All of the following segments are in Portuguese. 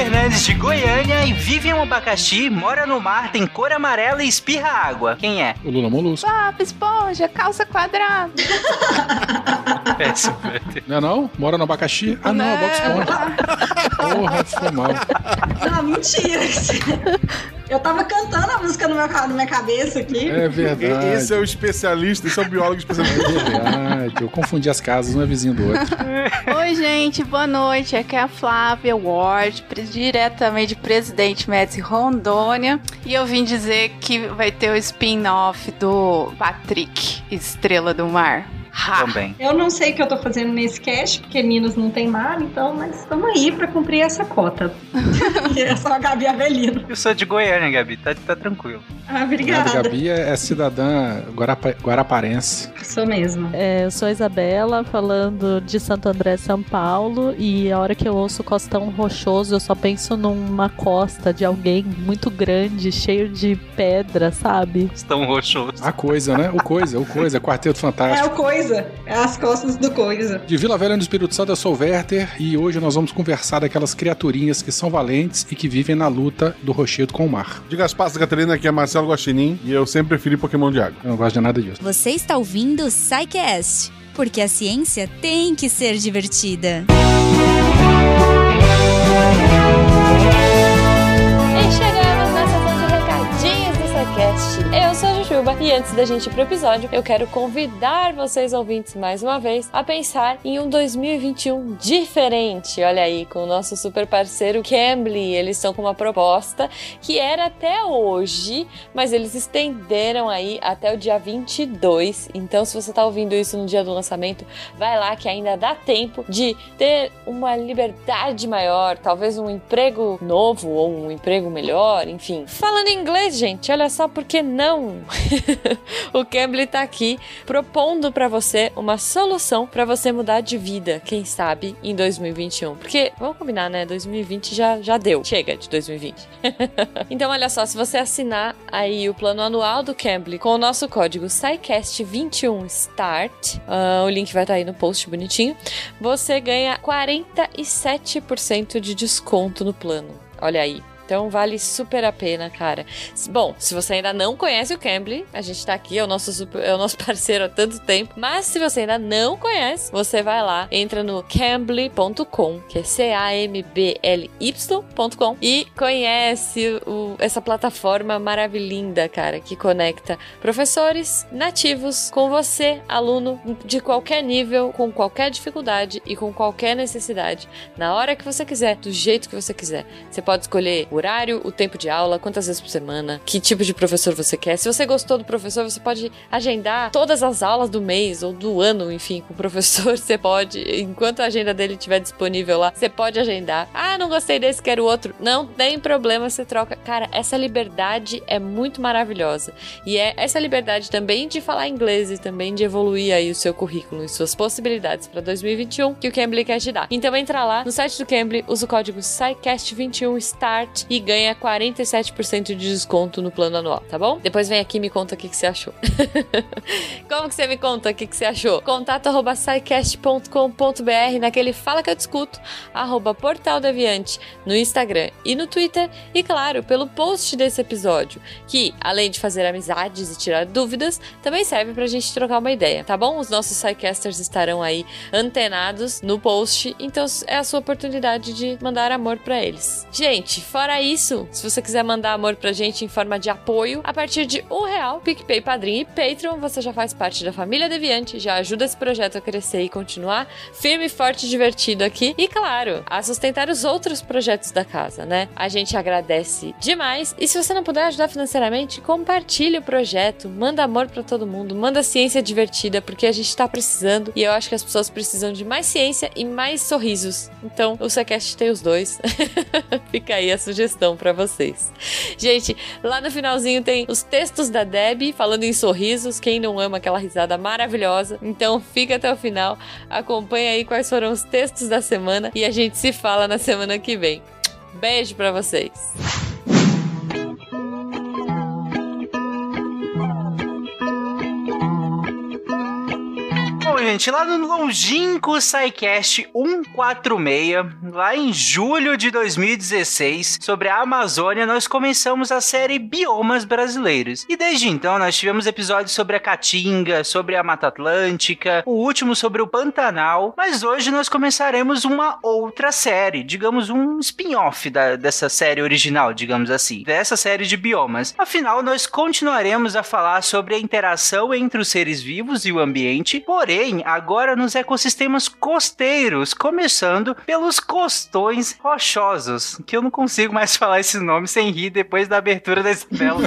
Fernandes de Goiânia e vive em um abacaxi, mora no mar, tem cor amarela e espirra água. Quem é? O Lula Molusco. Bob Esponja, calça quadrada. Péssimo. Não é não? Mora no abacaxi? Ah, não, é Bob Esponja. Porra, foi mal. Não, mentira. Eu tava cantando a música no meu, na minha cabeça aqui. É verdade. Esse é o especialista, esse é o biólogo É especialista. verdade. Eu confundi as casas, um é vizinho do outro. Oi, gente, boa noite. Aqui é a Flávia Ward, diretamente de Presidente Médici Rondônia. E eu vim dizer que vai ter o spin-off do Patrick, Estrela do Mar. Ha! Também. Eu não sei o que eu tô fazendo nesse cast, porque Minas não tem mar, então, mas estamos aí pra cumprir essa cota. e é só a Gabi Avelino. Eu sou de Goiânia, Gabi, tá, tá tranquilo. Ah, A obrigada. Gabi é, é cidadã guarapa, guaraparense. Sou mesmo. É, eu sou a Isabela, falando de Santo André, São Paulo, e a hora que eu ouço Costão Rochoso, eu só penso numa costa de alguém muito grande, cheio de pedra, sabe? Estão roxos. A coisa, né? O coisa, o coisa, Quarteto É Fantástico. o coisa. É as costas do coisa. De Vila Velha no Espírito Santo, eu sou o Werther e hoje nós vamos conversar daquelas criaturinhas que são valentes e que vivem na luta do rochedo com o mar. Diga as passas, Catarina, aqui é Marcelo Guaxinim e eu sempre preferi Pokémon de água. Eu não gosto de nada disso. Você está ouvindo o SciCast, porque a ciência tem que ser divertida. E e antes da gente ir pro episódio, eu quero convidar vocês ouvintes mais uma vez a pensar em um 2021 diferente. Olha aí, com o nosso super parceiro Cambly, eles estão com uma proposta que era até hoje, mas eles estenderam aí até o dia 22. Então, se você tá ouvindo isso no dia do lançamento, vai lá que ainda dá tempo de ter uma liberdade maior, talvez um emprego novo ou um emprego melhor, enfim. Falando inglês, gente, olha só por que não? o Cambly tá aqui propondo para você uma solução para você mudar de vida, quem sabe, em 2021. Porque, vamos combinar, né? 2020 já, já deu. Chega de 2020. então, olha só, se você assinar aí o plano anual do Cambly com o nosso código SciCast21START, ah, o link vai estar aí no post bonitinho, você ganha 47% de desconto no plano. Olha aí. Então vale super a pena, cara. Bom, se você ainda não conhece o Cambly, a gente tá aqui, é o nosso, super- é o nosso parceiro há tanto tempo. Mas se você ainda não conhece, você vai lá, entra no cambly.com, que é C-A-M-B-L-Y.com, e conhece o- essa plataforma maravilhosa, cara, que conecta professores nativos com você, aluno de qualquer nível, com qualquer dificuldade e com qualquer necessidade, na hora que você quiser, do jeito que você quiser. Você pode escolher o horário, o tempo de aula, quantas vezes por semana, que tipo de professor você quer. Se você gostou do professor, você pode agendar todas as aulas do mês ou do ano, enfim, com o professor. Você pode, enquanto a agenda dele estiver disponível lá, você pode agendar. Ah, não gostei desse, quero outro. Não tem problema, você troca. Cara, essa liberdade é muito maravilhosa. E é essa liberdade também de falar inglês e também de evoluir aí o seu currículo e suas possibilidades para 2021 que o Cambly quer te dar. Então entra lá no site do Cambly, usa o código SciCast21START e ganha 47% de desconto no plano anual, tá bom? Depois vem aqui e me conta o que, que você achou. Como que você me conta o que, que você achou? Contato arroba naquele Fala que eu discuto, arroba Portal Deviante no Instagram e no Twitter e, claro, pelo post desse episódio, que, além de fazer amizades e tirar dúvidas, também serve pra gente trocar uma ideia, tá bom? Os nossos Psycasters estarão aí antenados no post, então é a sua oportunidade de mandar amor pra eles. Gente, fora isso, se você quiser mandar amor pra gente em forma de apoio, a partir de um real, PicPay, Padrim e Patreon, você já faz parte da família Deviante, já ajuda esse projeto a crescer e continuar firme, forte e divertido aqui. E claro, a sustentar os outros projetos da casa, né? A gente agradece demais. E se você não puder ajudar financeiramente, compartilhe o projeto, manda amor pra todo mundo, manda ciência divertida, porque a gente tá precisando e eu acho que as pessoas precisam de mais ciência e mais sorrisos. Então, o Secast tem os dois. Fica aí a sugestão pra vocês. Gente, lá no finalzinho tem os textos da Deb falando em sorrisos. Quem não ama aquela risada maravilhosa? Então fica até o final, acompanha aí quais foram os textos da semana e a gente se fala na semana que vem. Beijo pra vocês. Gente, lá no longínquo SciCast 146, lá em julho de 2016, sobre a Amazônia, nós começamos a série Biomas Brasileiros. E desde então nós tivemos episódios sobre a Caatinga, sobre a Mata Atlântica, o último sobre o Pantanal, mas hoje nós começaremos uma outra série, digamos um spin-off dessa série original, digamos assim, dessa série de biomas. Afinal, nós continuaremos a falar sobre a interação entre os seres vivos e o ambiente, porém, agora nos ecossistemas costeiros, começando pelos costões rochosos, que eu não consigo mais falar esse nome sem rir depois da abertura da Estela.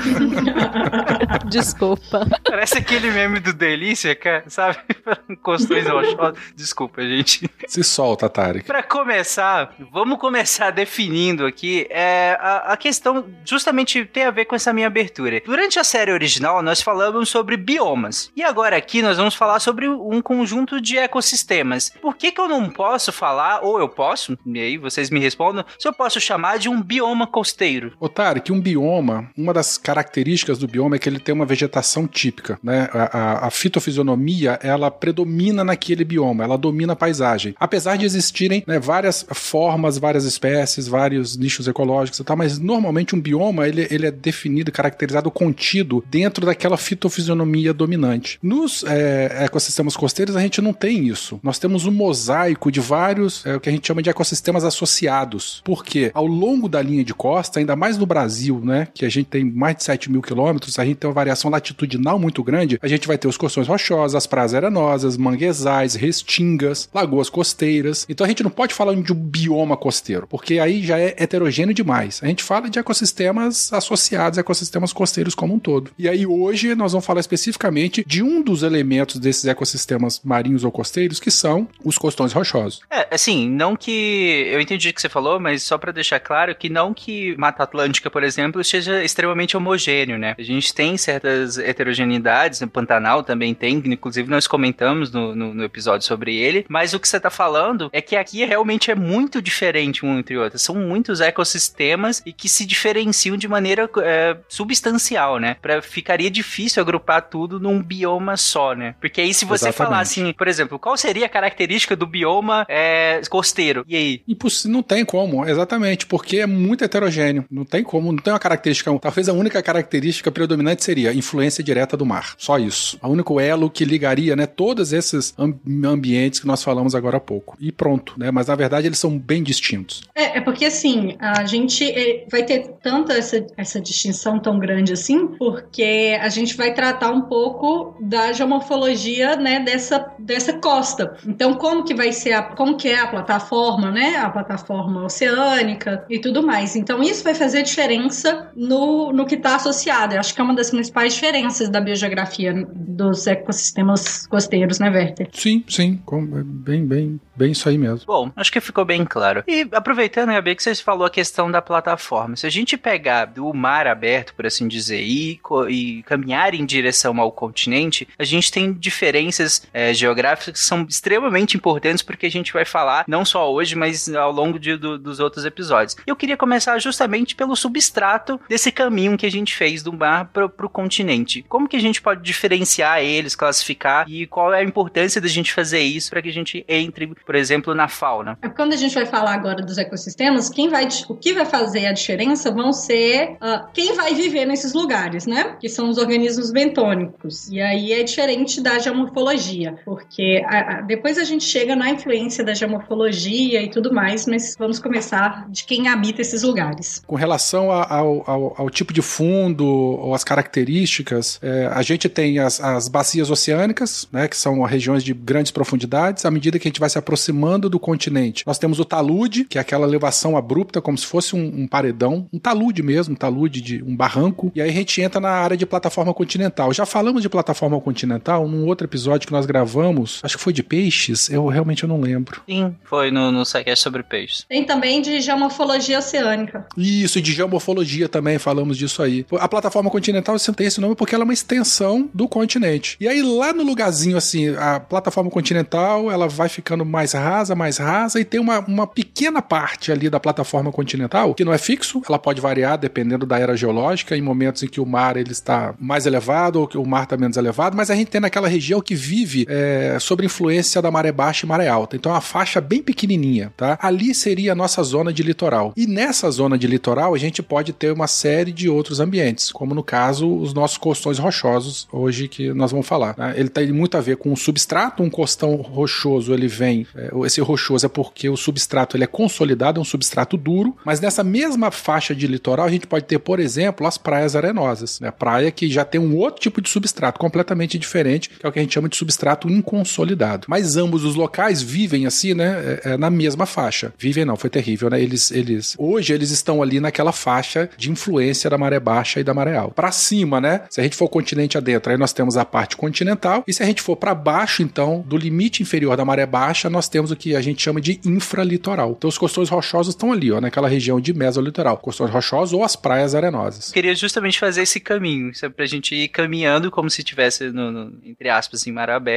Desculpa. Parece aquele meme do Delícia, cara, sabe? Costões rochosos. Desculpa, gente. Se solta, Tarek. Pra começar, vamos começar definindo aqui é, a, a questão justamente tem a ver com essa minha abertura. Durante a série original, nós falamos sobre biomas. E agora aqui nós vamos falar sobre um conjunto de ecossistemas. Por que, que eu não posso falar, ou eu posso, e aí vocês me respondam, se eu posso chamar de um bioma costeiro? Ô, Tarek, um bioma, uma das características do bioma é que ele tem uma vegetação típica, né? A, a, a fitofisionomia, ela predomina naquele bioma, ela domina a paisagem. Apesar de existirem né, várias formas, várias espécies, vários nichos ecológicos e tal, mas normalmente um bioma, ele, ele é definido, caracterizado, contido dentro daquela fitofisionomia dominante. Nos é, ecossistemas costeiros, a gente não tem isso. Nós temos um mosaico de vários, é, o que a gente chama de ecossistemas associados. Porque ao longo da linha de costa, ainda mais no Brasil, né, que a gente tem mais de 7 mil quilômetros, a gente tem uma variação latitudinal muito grande, a gente vai ter os costões rochosos, as praias arenosas, manguezais, restingas, lagoas costeiras. Então a gente não pode falar de um bioma costeiro, porque aí já é heterogêneo demais. A gente fala de ecossistemas associados, ecossistemas costeiros como um todo. E aí hoje nós vamos falar especificamente de um dos elementos desses ecossistemas marinhos ou costeiros, que são os costões rochosos. É, assim, não que. Eu entendi o que você falou, mas só pra deixar claro que não que Mata Atlântica, por exemplo, seja extremamente homogêneo, né? A gente tem certas heterogeneidades, o Pantanal também tem, inclusive nós comentamos no, no, no episódio sobre ele, mas o que você tá falando é que aqui realmente é muito diferente um entre outros. São muitos ecossistemas e que se diferenciam de maneira é, substancial, né? Pra, ficaria difícil agrupar tudo num bioma só, né? Porque aí se você Exatamente. Falar assim, por exemplo, qual seria a característica do bioma é, costeiro? E aí? Imposs- Não tem como, exatamente, porque é muito heterogêneo. Não tem como, não tem uma característica. Talvez a única característica predominante seria a influência direta do mar. Só isso. O único elo que ligaria, né, todos esses am- ambientes que nós falamos agora há pouco. E pronto, né? Mas na verdade eles são bem distintos. É, é porque assim, a gente eh, vai ter tanta essa, essa distinção tão grande assim, porque a gente vai tratar um pouco da geomorfologia, né, dessa, dessa costa. Então, como que vai ser a, como que é a plataforma, né, a plataforma oceânica e tudo mais. Então, isso vai fazer diferença no, no que está associado. Eu acho que é uma das principais diferenças da biogeografia dos ecossistemas costeiros, né, Werther? Sim, sim, com- é bem, bem, bem isso aí mesmo. Bom, acho que ficou bem claro. E aproveitando, Gabi, que vocês falou a questão da plataforma. Se a gente pegar do mar aberto, por assim dizer, e, e caminhar em direção ao continente, a gente tem diferenças geográficas que são extremamente importantes porque a gente vai falar não só hoje, mas ao longo de- do- dos outros episódios. Eu queria começar justamente pelo substrato desse caminho que a gente fez do mar pro, pro continente. Como que a gente pode diferenciar eles, classificar e qual é a importância da gente fazer isso para que a gente entre, por exemplo, na fauna? É Quando a gente vai falar agora dos ecossistemas, quem vai, o que vai fazer a diferença vão ser ah, quem vai viver nesses lugares, né? Que são os organismos bentônicos. E aí é diferente da geomorfologia, porque a- a- depois a gente chega na influência da geomorfologia e tudo mais, mas vamos começar de quem habita esses lugares. Com relação a- ao, ao- ao tipo de fundo ou as características, é, a gente tem as, as bacias oceânicas, né, que são regiões de grandes profundidades. À medida que a gente vai se aproximando do continente, nós temos o talude, que é aquela elevação abrupta, como se fosse um, um paredão, um talude mesmo, um talude de um barranco. E aí a gente entra na área de plataforma continental. Já falamos de plataforma continental num outro episódio que nós gravamos, acho que foi de peixes, eu realmente eu não lembro. Sim, foi no, no SciCast sobre peixes. Tem também de geomorfologia oceânica. Isso, e de geomorfologia também falamos disso aí. A plataforma continental você tem esse nome porque ela é uma extensão do continente. E aí lá no lugarzinho assim, a plataforma continental, ela vai ficando mais rasa, mais rasa e tem uma, uma pequena parte ali da plataforma continental que não é fixo, ela pode variar dependendo da era geológica, em momentos em que o mar ele está mais elevado ou que o mar está menos elevado, mas a gente tem naquela região que vive é, sob influência da maré baixa e maré alta. Então é uma faixa bem pequenininha, tá? Ali seria a nossa zona de litoral. E nessa zona de litoral a gente pode ter uma série de outros ambientes, como no caso os nossos costões rochosos hoje que nós vamos falar. Né? Ele tem muito a ver com o substrato. Um costão rochoso ele vem, é, esse rochoso é porque o substrato ele é consolidado, é um substrato duro. Mas nessa mesma faixa de litoral a gente pode ter, por exemplo, as praias arenosas, né? Praia que já tem um outro tipo de substrato completamente diferente, que é o que a gente chama de substrato inconsolidado. Mas ambos os locais vivem assim, né? É, é, na mesma faixa. Vivem não, foi terrível, né? Eles, eles hoje eles estão ali naquela faixa de influência da maré baixa e da maré alta. Para cima, né? Se a gente for continente adentro, aí nós temos a parte continental. E se a gente for para baixo, então, do limite inferior da maré baixa, nós temos o que a gente chama de infralitoral. Então os costões rochosos estão ali, ó, naquela região de mesolitoral. Costões rochosos ou as praias arenosas. Queria justamente fazer esse caminho, sabe, pra gente ir caminhando como se tivesse no, no entre aspas, em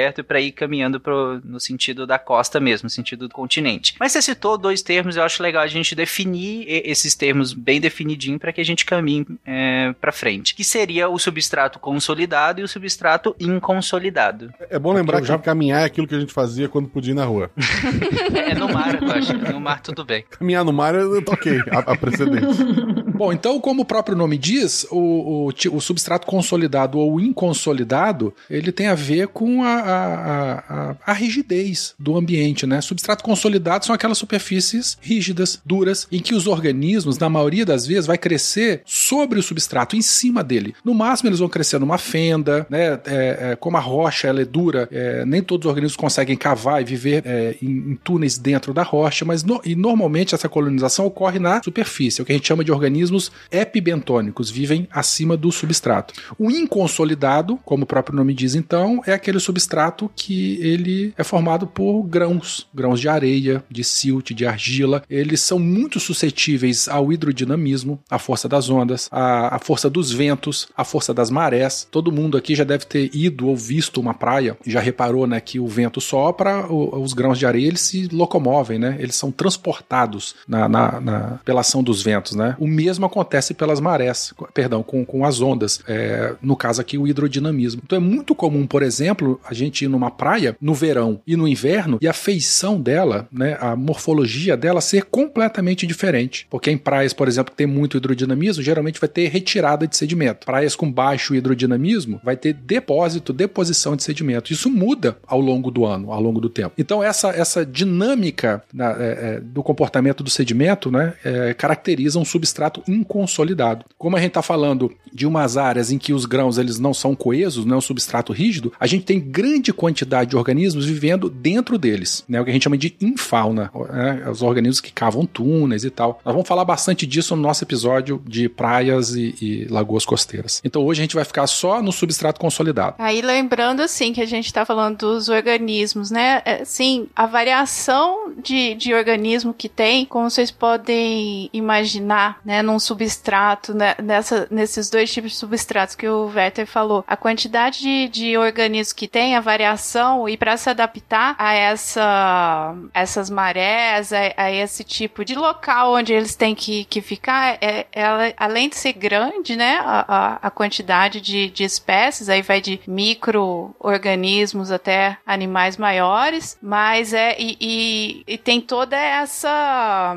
aberto, para ir caminhando pro, no sentido da costa mesmo, no sentido do continente. Mas você citou dois termos, eu acho legal a gente definir esses termos bem definidinho para que a gente caminhe é, para frente, que seria o substrato consolidado e o substrato inconsolidado. É bom lembrar que já... caminhar é aquilo que a gente fazia quando podia ir na rua. é no mar, eu acho. No mar tudo bem. Caminhar no mar eu toquei a, a precedente. Bom, então, como o próprio nome diz, o, o, o, substrato consolidado ou inconsolidado, ele tem a ver com a, a, a, a rigidez do ambiente, né? Substrato consolidado são aquelas superfícies rígidas, duras, em que os organismos, na maioria das vezes, vai crescer sobre o substrato, em cima dele. No máximo, eles vão crescer numa fenda, né? É, é, como a rocha ela é dura, é, nem todos os organismos conseguem cavar e viver é, em, em, túneis dentro da rocha, mas no, e normalmente essa colonização ocorre na superfície, o que a gente chama de organismos epibentônicos, vivem acima do substrato. O inconsolidado, como o próprio nome diz então, é aquele substrato que ele é formado por grãos, grãos de areia, de silt, de argila. Eles são muito suscetíveis ao hidrodinamismo, à força das ondas, à, à força dos ventos, à força das marés. Todo mundo aqui já deve ter ido ou visto uma praia, já reparou, né, que o vento sopra, o, os grãos de areia eles se locomovem, né? Eles são transportados na, na, na pela ação dos ventos, né? O mesmo acontece pelas marés, perdão, com, com as ondas. É, no caso aqui, o hidrodinamismo. Então é muito comum, por exemplo, a gente ir numa praia no verão e no inverno e a feição dela, né, a morfologia dela ser completamente diferente. Porque em praias, por exemplo, que tem muito hidrodinamismo, geralmente vai ter retirada de sedimento. Praias com baixo hidrodinamismo vai ter depósito, deposição de sedimento. Isso muda ao longo do ano, ao longo do tempo. Então essa, essa dinâmica né, é, é, do comportamento do sedimento né, é, caracteriza um substrato inconsolidado. Como a gente está falando de umas áreas em que os grãos eles não são coesos, não é um substrato rígido, a gente tem grande quantidade de organismos vivendo dentro deles, né? O que a gente chama de infauna, né? os organismos que cavam túneis e tal. Nós vamos falar bastante disso no nosso episódio de praias e, e lagoas costeiras. Então hoje a gente vai ficar só no substrato consolidado. Aí lembrando assim que a gente está falando dos organismos, né? É, sim, a variação de, de organismo que tem, como vocês podem imaginar, né? Num substrato, né, nessa, nesses dois tipos de substratos que o Werther falou. A quantidade de, de organismos que tem, a variação, e para se adaptar a essa, essas marés, a, a, esse tipo de local onde eles têm que, que ficar, é, ela, além de ser grande, né, a, a, a quantidade de, de espécies, aí vai de micro-organismos até animais maiores, mas é, e, e, e tem toda essa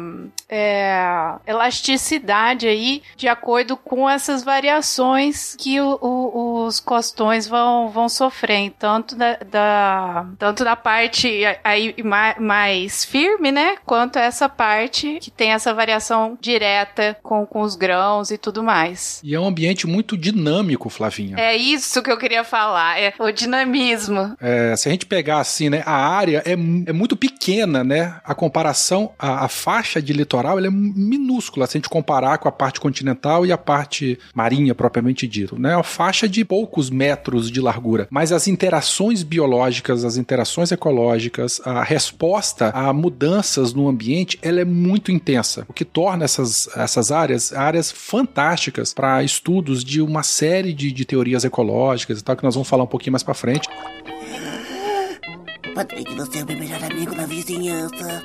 é, elasticidade aí de acordo com essas variações que o, o, os costões vão, vão sofrer, tanto da, da tanto da parte aí mais firme, né, quanto essa parte que tem essa variação direta com, com os grãos e tudo mais. E é um ambiente muito dinâmico, Flavinha. É isso que eu queria falar, é o dinamismo. É, se a gente pegar assim, né, a área é, é muito pequena, né, a comparação, a, a faixa de litoral ela é minúscula se a gente comparar com a parte continental e a parte marinha propriamente dito, né? Uma faixa de poucos metros de largura, mas as interações biológicas, as interações ecológicas, a resposta a mudanças no ambiente, ela é muito intensa, o que torna essas, essas áreas áreas fantásticas para estudos de uma série de, de teorias ecológicas e tal que nós vamos falar um pouquinho mais para frente. Patrick, você é o meu melhor amigo na vizinhança.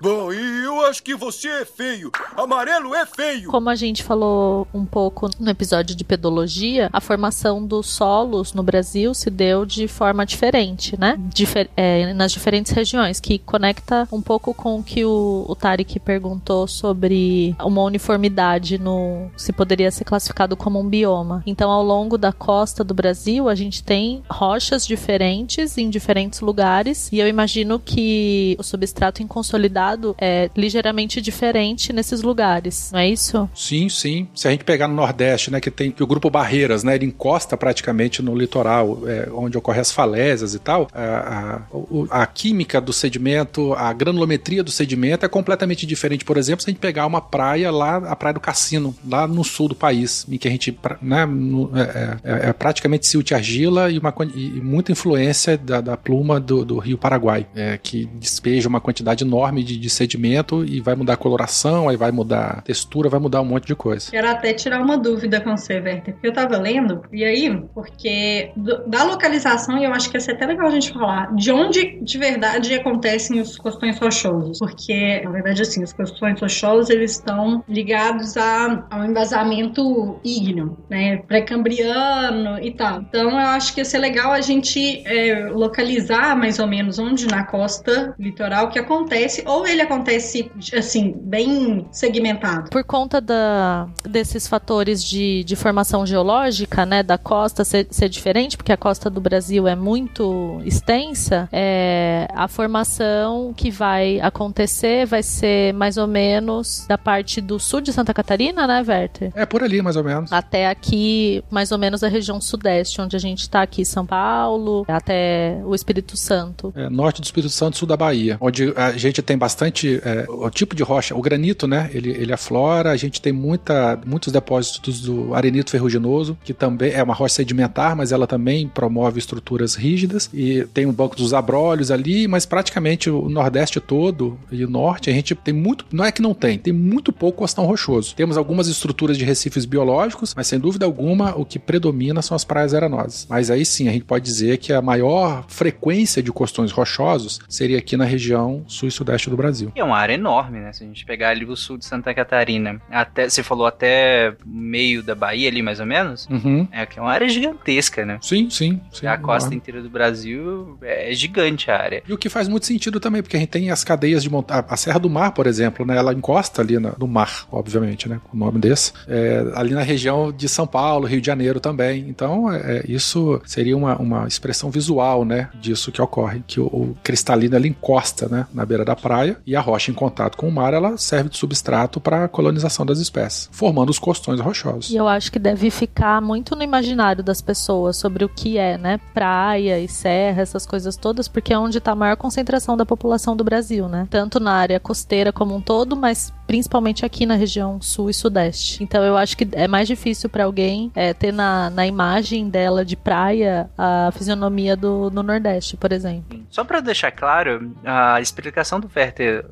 Bom, e eu acho que você é feio. Amarelo é feio. Como a gente falou um pouco no episódio de pedologia, a formação dos solos no Brasil se deu de forma diferente, né? Difer é, nas diferentes regiões, que conecta um pouco com o que o, o Tarek perguntou sobre uma uniformidade no se poderia ser classificado como um bioma. Então, ao longo da costa do Brasil, a gente tem rochas diferentes em diferentes lugares, e eu imagino que o substrato inconsolidado é ligeiramente diferente nesses lugares, não é isso? Sim, sim. Se a gente pegar no Nordeste, né, que tem que o grupo Barreiras, né, ele encosta praticamente no litoral, é, onde ocorrem as falésias e tal, a, a, a, química do sedimento, a granulometria do sedimento é completamente diferente. Por exemplo, se a gente pegar uma praia lá, a praia do Cassino, lá no sul do país, em que a gente, né, no, é, é, é, praticamente silt argila e, uma, e muita influência da, da pluma do, do, rio Paraguai, é, que despeja uma quantidade enorme de, de sedimento e vai mudar a coloração, aí vai mudar a textura, vai mudar um monte de coisa. Quero até tirar uma dúvida com você, Werther, porque eu tava lendo, e aí, porque do, da localização, e eu acho que ia ser até legal a gente falar, de onde de verdade acontecem os costões rochosos, porque, na verdade, assim, os costões rochosos, eles estão ligados a, ao embasamento ígneo, né, pré-cambriano e tal. Então, eu acho que ia ser legal a gente é, localizar mais ou menos onde na costa litoral que acontece, ou ele acontece, assim, bem segmentado? Por conta da, desses fatores de, de formação geológica, né, da costa ser, ser diferente, porque a costa do Brasil é muito extensa, é, a formação que vai acontecer vai ser mais ou menos da parte do sul de Santa Catarina, né, Werther? É por ali, mais ou menos. Até aqui, mais ou menos a região sudeste, onde a gente está aqui, São Paulo, até o Espírito Santo. É, norte do Espírito Santo, sul da Bahia, onde a gente tem bastante é, o tipo de rocha, o granito, né? Ele, ele aflora, a gente tem muita, muitos depósitos do arenito ferruginoso, que também é uma rocha sedimentar, mas ela também promove estruturas rígidas, e tem um banco dos abrolhos ali, mas praticamente o Nordeste todo e o Norte, a gente tem muito, não é que não tem, tem muito pouco costão rochoso. Temos algumas estruturas de recifes biológicos, mas sem dúvida alguma o que predomina são as praias arenosas. Mas aí sim, a gente pode dizer que a maior frequência de costões rochosos seria aqui na região sul e sudeste do Brasil. Brasil. E é uma área enorme, né? Se a gente pegar ali o sul de Santa Catarina, até você falou até meio da Bahia ali, mais ou menos. Uhum. É que é uma área gigantesca, né? Sim, sim. sim a costa enorme. inteira do Brasil é gigante a área. E o que faz muito sentido também, porque a gente tem as cadeias de montanha. A Serra do Mar, por exemplo, né? Ela encosta ali no mar, obviamente, né? Com o nome desse. É, ali na região de São Paulo, Rio de Janeiro também. Então, é, isso seria uma, uma expressão visual, né? Disso que ocorre. Que o, o cristalino ele encosta, né? Na beira da praia e a rocha em contato com o mar ela serve de substrato para a colonização das espécies, formando os costões rochosos. E eu acho que deve ficar muito no imaginário das pessoas sobre o que é, né, praia e serra, essas coisas todas, porque é onde está a maior concentração da população do Brasil, né? Tanto na área costeira como um todo, mas principalmente aqui na região sul e sudeste. Então eu acho que é mais difícil para alguém é, ter na, na imagem dela de praia a fisionomia do, do Nordeste, por exemplo. Só para deixar claro, a explicação do Werther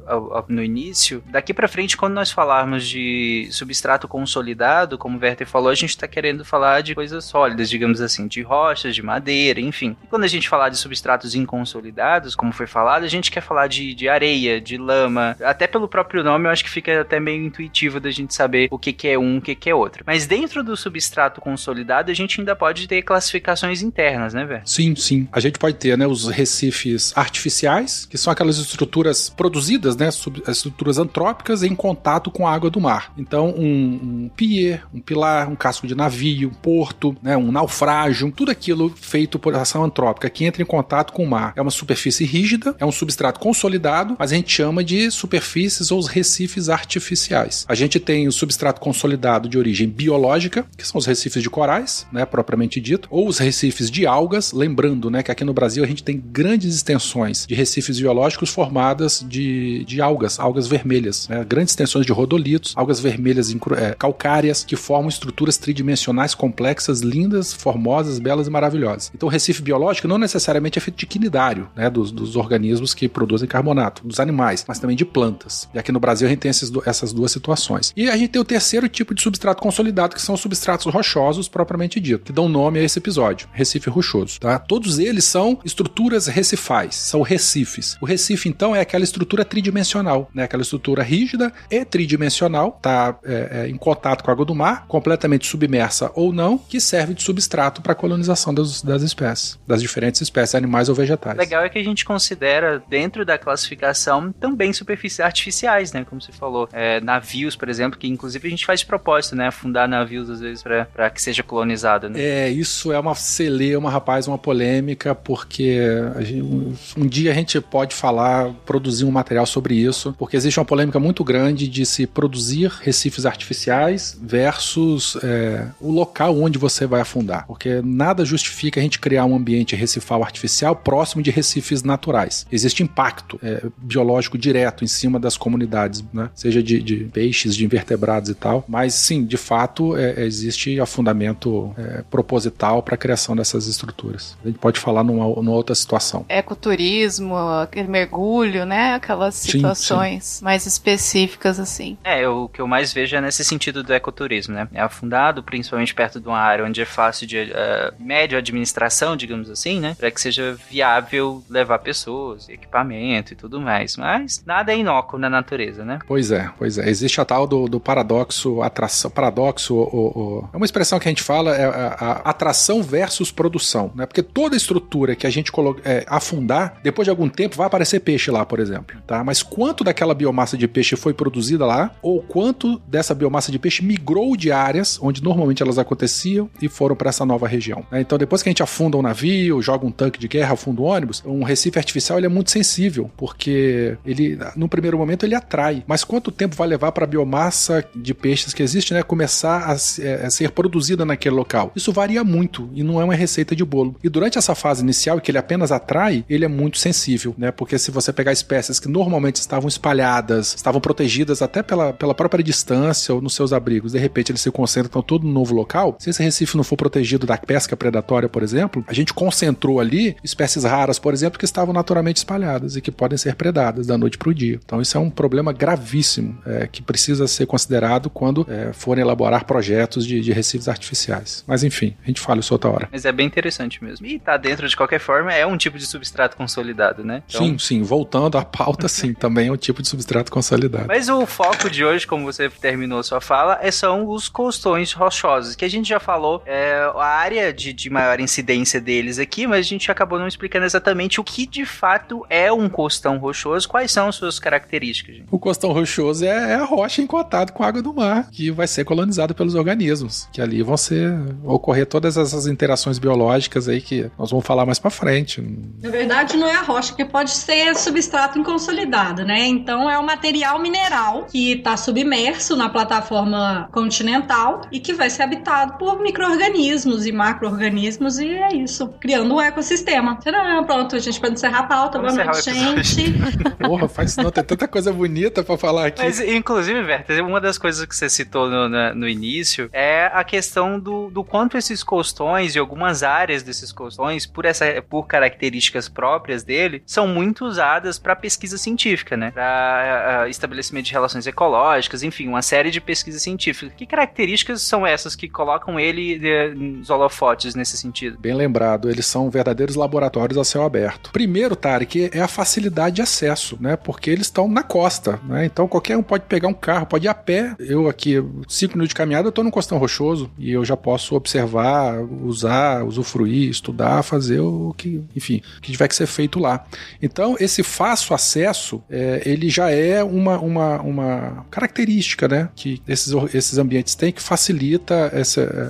no início, daqui para frente, quando nós falarmos de substrato consolidado, como o Werther falou, a gente está querendo falar de coisas sólidas, digamos assim, de rochas, de madeira, enfim. E quando a gente falar de substratos inconsolidados, como foi falado, a gente quer falar de, de areia, de lama, até pelo próprio nome eu acho que fica fica até meio intuitivo da gente saber o que, que é um, o que, que é outro. Mas dentro do substrato consolidado, a gente ainda pode ter classificações internas, né, velho? Sim, sim. A gente pode ter, né, os recifes artificiais, que são aquelas estruturas produzidas, né, estruturas antrópicas em contato com a água do mar. Então, um, um pier, um pilar, um casco de navio, um porto, né, um naufrágio, tudo aquilo feito por ação antrópica que entra em contato com o mar. É uma superfície rígida, é um substrato consolidado, mas a gente chama de superfícies ou os recifes artificiais. A gente tem o substrato consolidado de origem biológica, que são os recifes de corais, né, propriamente dito, ou os recifes de algas, lembrando, né, que aqui no Brasil a gente tem grandes extensões de recifes biológicos formadas de, de algas, algas vermelhas, né, grandes extensões de rodolitos, algas vermelhas é, calcárias que formam estruturas tridimensionais complexas, lindas, formosas, belas e maravilhosas. Então, o recife biológico não necessariamente é feito de quinidário, né, dos, dos organismos que produzem carbonato, dos animais, mas também de plantas. E aqui no Brasil a gente tem esses du- essas duas situações. E a gente tem o terceiro tipo de substrato consolidado, que são os substratos rochosos propriamente dito, que dão nome a esse episódio, recife rochoso. Tá? Todos eles são estruturas recifais, são recifes. O recife, então, é aquela estrutura tridimensional, né? aquela estrutura rígida e tridimensional, tá é, é, em contato com a água do mar, completamente submersa ou não, que serve de substrato para a colonização das, das espécies, das diferentes espécies, animais ou vegetais. Legal é que a gente considera dentro da classificação também superfícies artificiais, né? Como você falou, É, navios, por exemplo, que inclusive a gente faz de propósito, né? Afundar navios às vezes para que seja colonizado, né? É, isso é uma celeuma, rapaz, uma polêmica, porque gente- um, um dia a gente pode falar, produzir um material sobre isso, porque existe uma polêmica muito grande de se produzir recifes artificiais versus é, o local onde você vai afundar. Porque nada justifica a gente criar um ambiente recifal artificial próximo de recifes naturais. Existe impacto é, biológico direto em cima das comunidades, né? Seja de, de peixes, de invertebrados e tal. Mas sim, de fato, é, existe afundamento é, proposital para a criação dessas estruturas. A gente pode falar numa, numa outra situação. Ecoturismo, aquele mergulho, né? Aquelas Sim, situações mais específicas, assim. É, o que eu mais vejo é nesse sentido do ecoturismo, né? É afundado, principalmente perto de uma área onde é fácil de eh, médio administração, digamos assim, né? Para que seja viável levar pessoas, equipamento e tudo mais. Mas nada é inócuo na natureza, né? Pois é, pois é. Existe a tal do, do paradoxo, atração, paradoxo, o, o- é uma expressão que a gente fala, é a, a atração versus produção, né? Porque toda estrutura que a gente é, afundar, depois de algum tempo vai aparecer peixe lá, por exemplo, tá? Mas quanto daquela biomassa de peixe foi produzida lá, ou quanto dessa biomassa de peixe migrou de áreas onde normalmente elas aconteciam e foram para essa nova região. né? Então, depois que a gente afunda um navio, joga um tanque de guerra, afunda um ônibus, um recife artificial ele é muito sensível, porque ele, no primeiro momento, ele atrai. Mas quanto tempo vai levar para a biomassa de peixes que existe, né, começar a, a ser produzida naquele local? Isso varia muito e não é uma receita de bolo. E durante essa fase inicial, que ele apenas atrai, ele é muito sensível, né? Porque se você pegar espécies que normalmente estavam espalhadas, estavam protegidas até pela, pela própria distância ou nos seus abrigos, de repente eles se concentram todo no novo local, se esse recife não for protegido da pesca predatória, por exemplo, a gente concentrou ali espécies raras, por exemplo, que estavam naturalmente espalhadas e que podem ser predadas da noite para o dia. Então isso é um problema gravíssimo é, que precisa ser considerado quando é, forem elaborar projetos de, de recifes artificiais. Mas enfim, a gente fala isso outra hora. Mas é bem interessante mesmo. E tá dentro de qualquer forma, é um tipo de substrato consolidado, né? Então- Sim, sim, voltando à pauta, sim, também é um tipo de substrato consolidado. Mas o foco de hoje, como você terminou sua fala, é, são os costões rochosos, que a gente já falou é, a área de, de maior incidência deles aqui, mas a gente acabou não explicando exatamente o que de fato é um costão rochoso, quais são as suas características. gente. O costão rochoso é, é a rocha em contato com a água do mar, que vai ser colonizada pelos organismos, que ali vão ser ocorrer todas essas interações biológicas aí que nós vamos falar mais pra frente. Na verdade, não é a rocha, que pode ser substrato inconsolidado, né? Então, é o material mineral que está submerso na plataforma continental e que vai ser habitado por micro-organismos e macro-organismos, e é isso, criando um ecossistema. Tcharam, Pronto, a gente pode encerrar a pauta. Vamos Boa noite, gente. Porra, faz não, tem tanta coisa bonita pra falar aqui. Mas, inclusive, Werther, uma das coisas que você citou no, na- no início é a questão do, do quanto esses costões e algumas áreas desses costões, por, essa, por características próprias dele, são muito usadas para pesquisa científica, né? Para estabelecimento de relações ecológicas, enfim, uma série de pesquisas científicas. Que características são essas que colocam ele de, nos holofotes nesse sentido? Bem lembrado, eles são verdadeiros laboratórios a céu aberto. Primeiro, Tarek, é a facilidade de acesso, né? Porque eles estão na costa, né? Então qualquer um pode pegar um carro, pode ir a pé. Eu aqui, cinco minutos de caminhada, eu tô num costão rochoso e eu já posso observar, usar, usufruir, estudar, fazer o que, enfim, o que tiver que ser feito lá. Então, esse fácil acesso, é, ele já é uma, uma, uma característica, né? Que esses, esses ambientes têm que facilita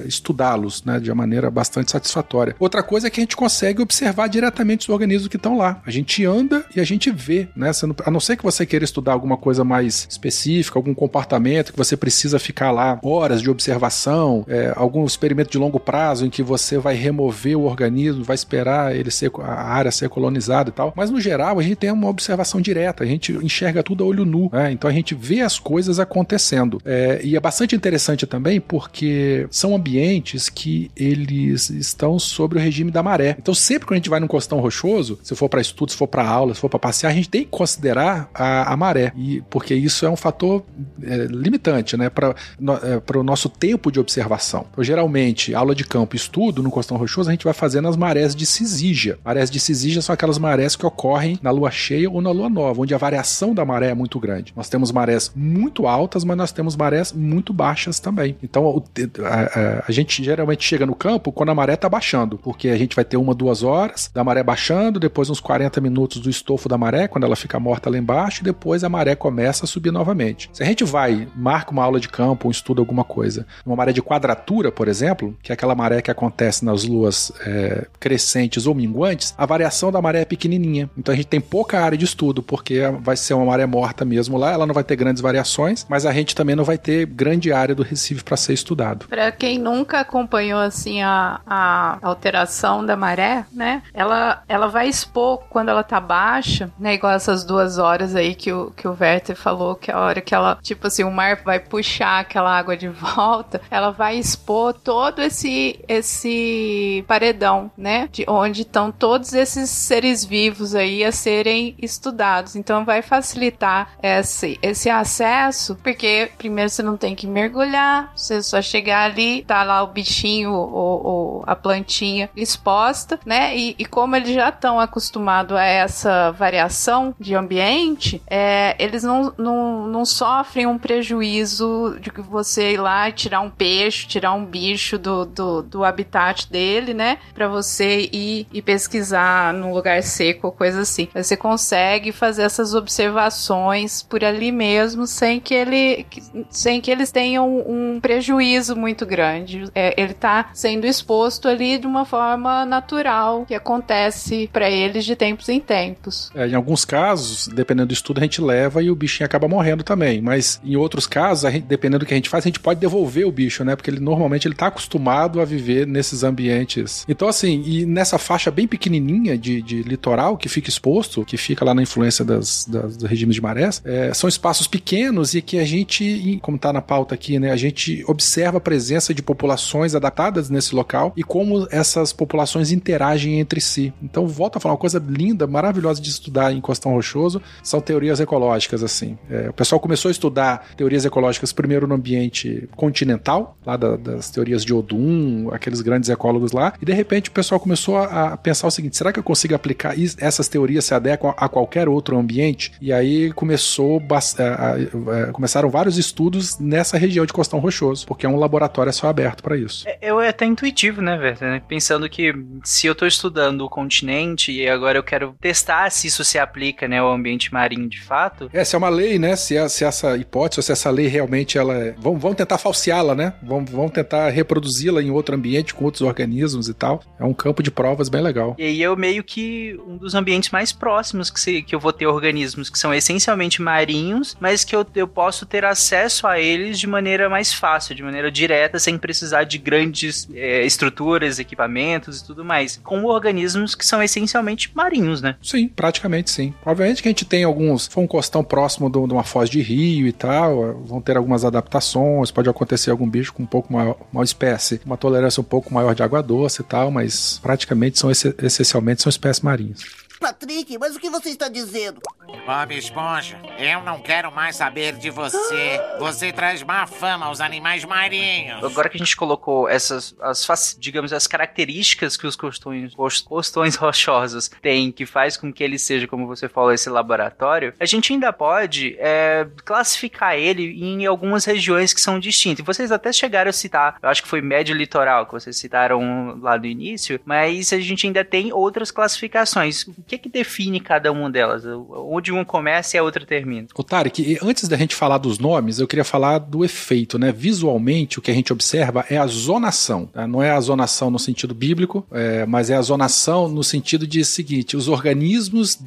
estudá-los, né? De uma maneira bastante satisfatória. Outra coisa é que a gente consegue observar diretamente os organismos que estão lá. A gente anda e a gente vê, né? A não ser que você queira estudar alguma coisa mais mais específica, algum comportamento que você precisa ficar lá horas de observação, é, algum experimento de longo prazo em que você vai remover o organismo, vai esperar ele ser, a área ser colonizada e tal. Mas no geral, a gente tem uma observação direta, a gente enxerga tudo a olho nu, né? Então a gente vê as coisas acontecendo. É, e é bastante interessante também porque são ambientes que eles estão sobre o regime da maré. Então sempre que a gente vai num costão rochoso, se for para estudo, se for para aula, se for para passear, a gente tem que considerar a, a maré, e porque isso é um fator é, limitante, né, para é, o nosso tempo de observação. Então, geralmente, aula de campo, estudo no costão rochoso, a gente vai fazer nas marés de cisígia. Marés de cisígia são aquelas marés que ocorrem na lua cheia ou na lua nova, onde a variação da maré é muito grande. Nós temos marés muito altas, mas nós temos marés muito baixas também. Então, o, a, a, a, gente geralmente chega no campo quando a maré está baixando, porque a gente vai ter uma, duas horas da maré baixando, depois uns 40 minutos do estofo da maré, quando ela fica morta lá embaixo, e depois a maré começa a subir novamente. Se a gente vai, marca uma aula de campo, ou estuda alguma coisa, uma maré de quadratura, por exemplo, que é aquela maré que acontece nas luas é, crescentes ou minguantes, a variação da maré é pequenininha. Então a gente tem pouca área de estudo, porque vai ser uma maré morta mesmo lá, ela não vai ter grandes variações, mas a gente também não vai ter grande área do Recife para ser estudado. Para quem nunca acompanhou assim a, a alteração da maré, né? Ela, ela vai expor quando ela tá baixa, né? Igual essas duas horas aí que o, que o Werther falou, que é a hora que ela, tipo assim, o mar vai puxar aquela água de volta, ela vai expor todo esse, esse paredão, né? De onde estão todos esses seres vivos aí a serem estudados. Então vai facilitar esse, esse acesso, porque primeiro você não tem que mergulhar, você só chegar ali, tá lá o bichinho ou, ou a plantinha exposta, né? E, e como eles já estão acostumados a essa variação de ambiente, é, eles não, não, não sofrem um prejuízo de você ir lá e tirar um peixe, tirar um bicho do, do, do habitat dele, né? Para você ir e pesquisar num lugar seco ou coisa assim. Você consegue fazer essas observações por ali mesmo sem que ele sem que eles tenham um prejuízo muito grande. É, ele está sendo exposto ali de uma forma natural que acontece para eles de tempos em tempos. É, em alguns casos, dependendo do estudo, a gente leva e o bichinho acaba morrendo também. Mas em outros casos, gente, dependendo do que a gente faz, a gente pode devolver o bicho, né? Porque ele normalmente ele tá acostumado a viver nesses ambientes. Então, assim, e nessa faixa bem pequenininha de, de litoral que fica exposto, que fica lá na influência das, das, dos regimes de marés, é, são espaços pequenos e que a gente, como tá na pauta aqui, né? A gente observa a presença de populações adaptadas nesse local e como essas populações interagem entre si. Então, volto a falar uma coisa linda, maravilhosa de estudar em Costão Rochoso, são teorias ecológicas, assim. É, o pessoal começou a estudar teorias ecológicas primeiro no ambiente continental, lá da, das teorias de Odum, aqueles grandes ecólogos lá, e de repente o pessoal começou a, a pensar o seguinte: será que eu consigo aplicar isso, essas teorias se adequam a, a qualquer outro ambiente? E aí começou a, começaram vários estudos nessa região de Costão Rochoso, porque é um laboratório só aberto para isso. É, é até intuitivo, né, velho? Né? Pensando que se eu tô estudando o continente e agora eu quero testar se isso se aplica, né, ao ambiente marinho de fato. É, se é uma lei, né? Se, é, se essa hipótese, se essa lei realmente ela é. Vamos, vamos tentar falseá-la, né? Vamos, vamos tentar reproduzi-la em outro ambiente, com outros organismos e tal. É um campo de provas bem legal. E aí eu meio que um dos ambientes mais próximos que, se, que eu vou ter organismos que são essencialmente marinhos, mas que eu, eu posso ter acesso a eles de maneira mais fácil, de maneira direta, sem precisar de grandes é, estruturas, equipamentos e tudo mais. Com organismos que são essencialmente marinhos, né? Sim, praticamente sim. Obviamente que a gente tem alguns. For um costão próximo de uma foz de rio e tal, vão ter algumas adaptações, pode acontecer algum bicho com um pouco maior, uma espécie, uma tolerância um pouco maior de água doce e tal, mas praticamente são essencialmente são espécies marinhas. Patrick, mas o que você está dizendo? Bob Esponja, eu não quero mais saber de você. Você traz má fama aos animais marinhos. Agora que a gente colocou essas, as, digamos, as características que os costões, costões rochosos têm, que faz com que ele seja, como você falou, esse laboratório, a gente ainda pode é, classificar ele em algumas regiões que são distintas. E vocês até chegaram a citar, eu acho que foi médio litoral que vocês citaram lá no início, mas a gente ainda tem outras classificações. O que que que define cada uma delas? Onde uma começa e a outra termina? O Tarek, antes da gente falar dos nomes, eu queria falar do efeito, né? Visualmente, o que a gente observa é a zonação. Tá? Não é a zonação no sentido bíblico, é, mas é a zonação no sentido de seguinte: os organismos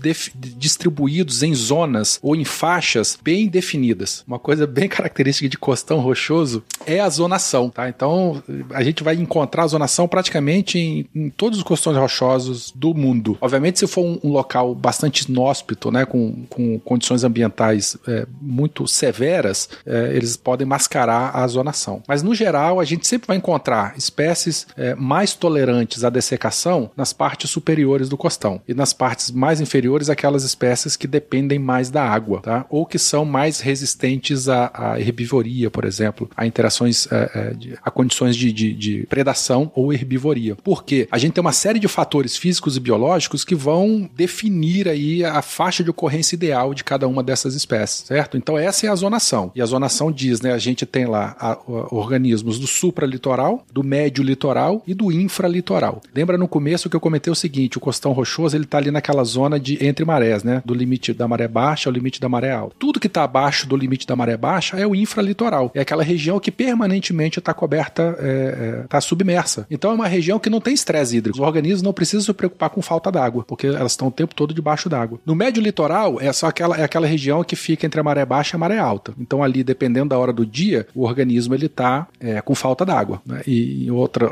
distribuídos em zonas ou em faixas bem definidas. Uma coisa bem característica de costão rochoso é a zonação, tá? Então a gente vai encontrar a zonação praticamente em, em todos os costões rochosos do mundo. Obviamente, se for um, um local bastante inóspito, né, com, com condições ambientais é, muito severas, é, eles podem mascarar a zonação. Mas no geral, a gente sempre vai encontrar espécies é, mais tolerantes à dessecação nas partes superiores do costão e nas partes mais inferiores aquelas espécies que dependem mais da água, tá? Ou que são mais resistentes à, à herbivoria, por exemplo, a interações, é, é, a condições de, de, de predação ou herbivoria. Porque a gente tem uma série de fatores físicos e biológicos que vão definir aí a faixa de ocorrência ideal de cada uma dessas espécies, certo? Então essa é a zonação. E a zonação diz, né, a gente tem lá a, a, organismos do supralitoral, do médio litoral e do infralitoral. Lembra no começo que eu comentei o seguinte, o costão rochoso, ele tá ali naquela zona de entre marés, né, do limite da maré baixa ao limite da maré alta. Tudo que está abaixo do limite da maré baixa é o infralitoral. É aquela região que permanentemente está coberta, está é, é, tá submersa. Então é uma região que não tem estresse hídrico. Os organismos não precisam se preocupar com falta d'água, porque elas estão o tempo todo debaixo d'água. No médio litoral é só aquela, é aquela região que fica entre a maré baixa e a maré alta. Então ali, dependendo da hora do dia, o organismo ele está é, com falta d'água. Né? E em outra,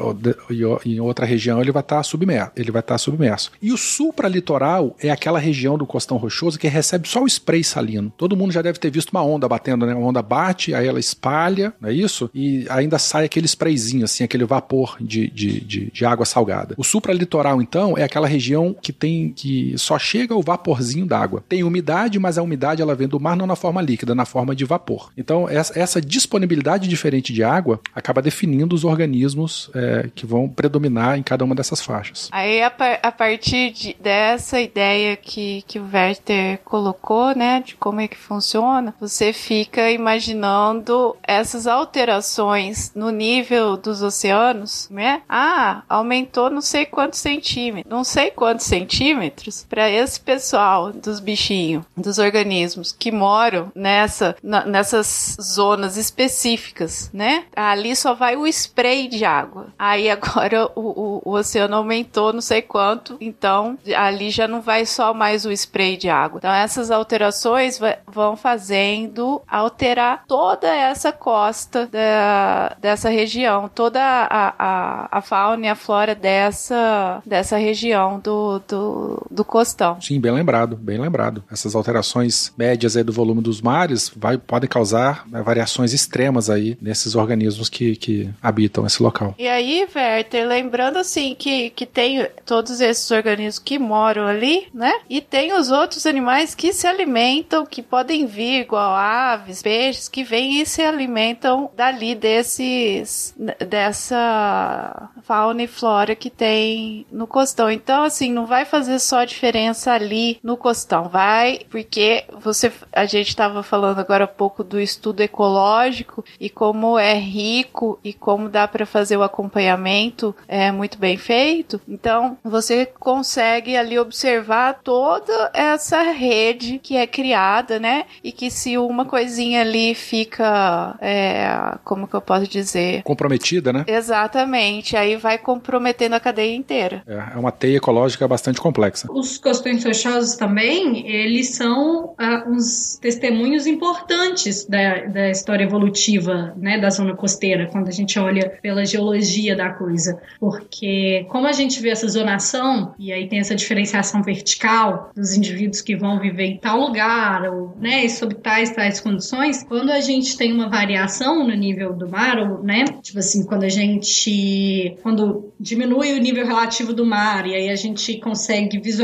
em outra região ele vai estar tá submerso. Ele vai estar tá submerso. E o supralitoral é aquela região do costão rochoso que recebe só o spray salino. Todo mundo já deve ter visto uma onda batendo, né? Uma onda bate, aí ela espalha, não é isso? E ainda sai aquele sprayzinho, assim, aquele vapor de, de, de, de água salgada. O supralitoral, então, é aquela região que tem que só chega o vaporzinho d'água. Tem umidade, mas a umidade ela vem do mar não na forma líquida, na forma de vapor. Então, essa, essa disponibilidade diferente de água acaba definindo os organismos é, que vão predominar em cada uma dessas faixas. Aí, a, par a partir de, dessa ideia que, que o Werther colocou, né, de como é que funciona, você fica imaginando essas alterações no nível dos oceanos, né? Ah, aumentou não sei quantos centímetros, não sei quantos centímetros para esse pessoal dos bichinhos, dos organismos que moram nessa, na, nessas zonas específicas, né? Ali só vai o spray de água. Aí agora o, o, o oceano aumentou não sei quanto, então ali já não vai só mais o spray de água. Então essas alterações vão fazendo alterar toda essa costa da, dessa região, toda a, a, a fauna e a flora dessa, dessa região do, do, do costão. Sim, bem lembrado, bem lembrado. Essas alterações médias aí do volume dos mares vai, podem causar né, variações extremas aí nesses organismos que, que habitam esse local. E aí, Werther, lembrando assim que, que tem todos esses organismos que moram ali, né? E tem os outros animais que se alimentam, que podem vir, igual aves, peixes, que vêm e se alimentam dali desses dessa fauna e flora que tem no costão. Então, assim, não vai fazer só diferença ali no costão, vai, porque você a gente estava falando agora há pouco do estudo ecológico e como é rico e como dá para fazer o acompanhamento é muito bem feito. Então, você consegue ali observar toda essa rede que é criada, né? E que se uma coisinha ali fica, é, como que eu posso dizer? Comprometida, né? Exatamente. Aí vai comprometendo a cadeia inteira. É, é uma teia ecológica bastante complexa. Os costões rochosos também, eles são uh, uns testemunhos importantes da, da história evolutiva, né, da zona costeira, quando a gente olha pela geologia da coisa. Porque como a gente vê essa zonação, e aí tem essa diferenciação vertical dos indivíduos que vão viver em tal lugar, ou, né, sob tais, tais condições, quando a gente tem uma variação no nível do mar, ou, né, tipo assim, quando a gente, quando diminui o nível relativo do mar, e aí a gente consegue visualizar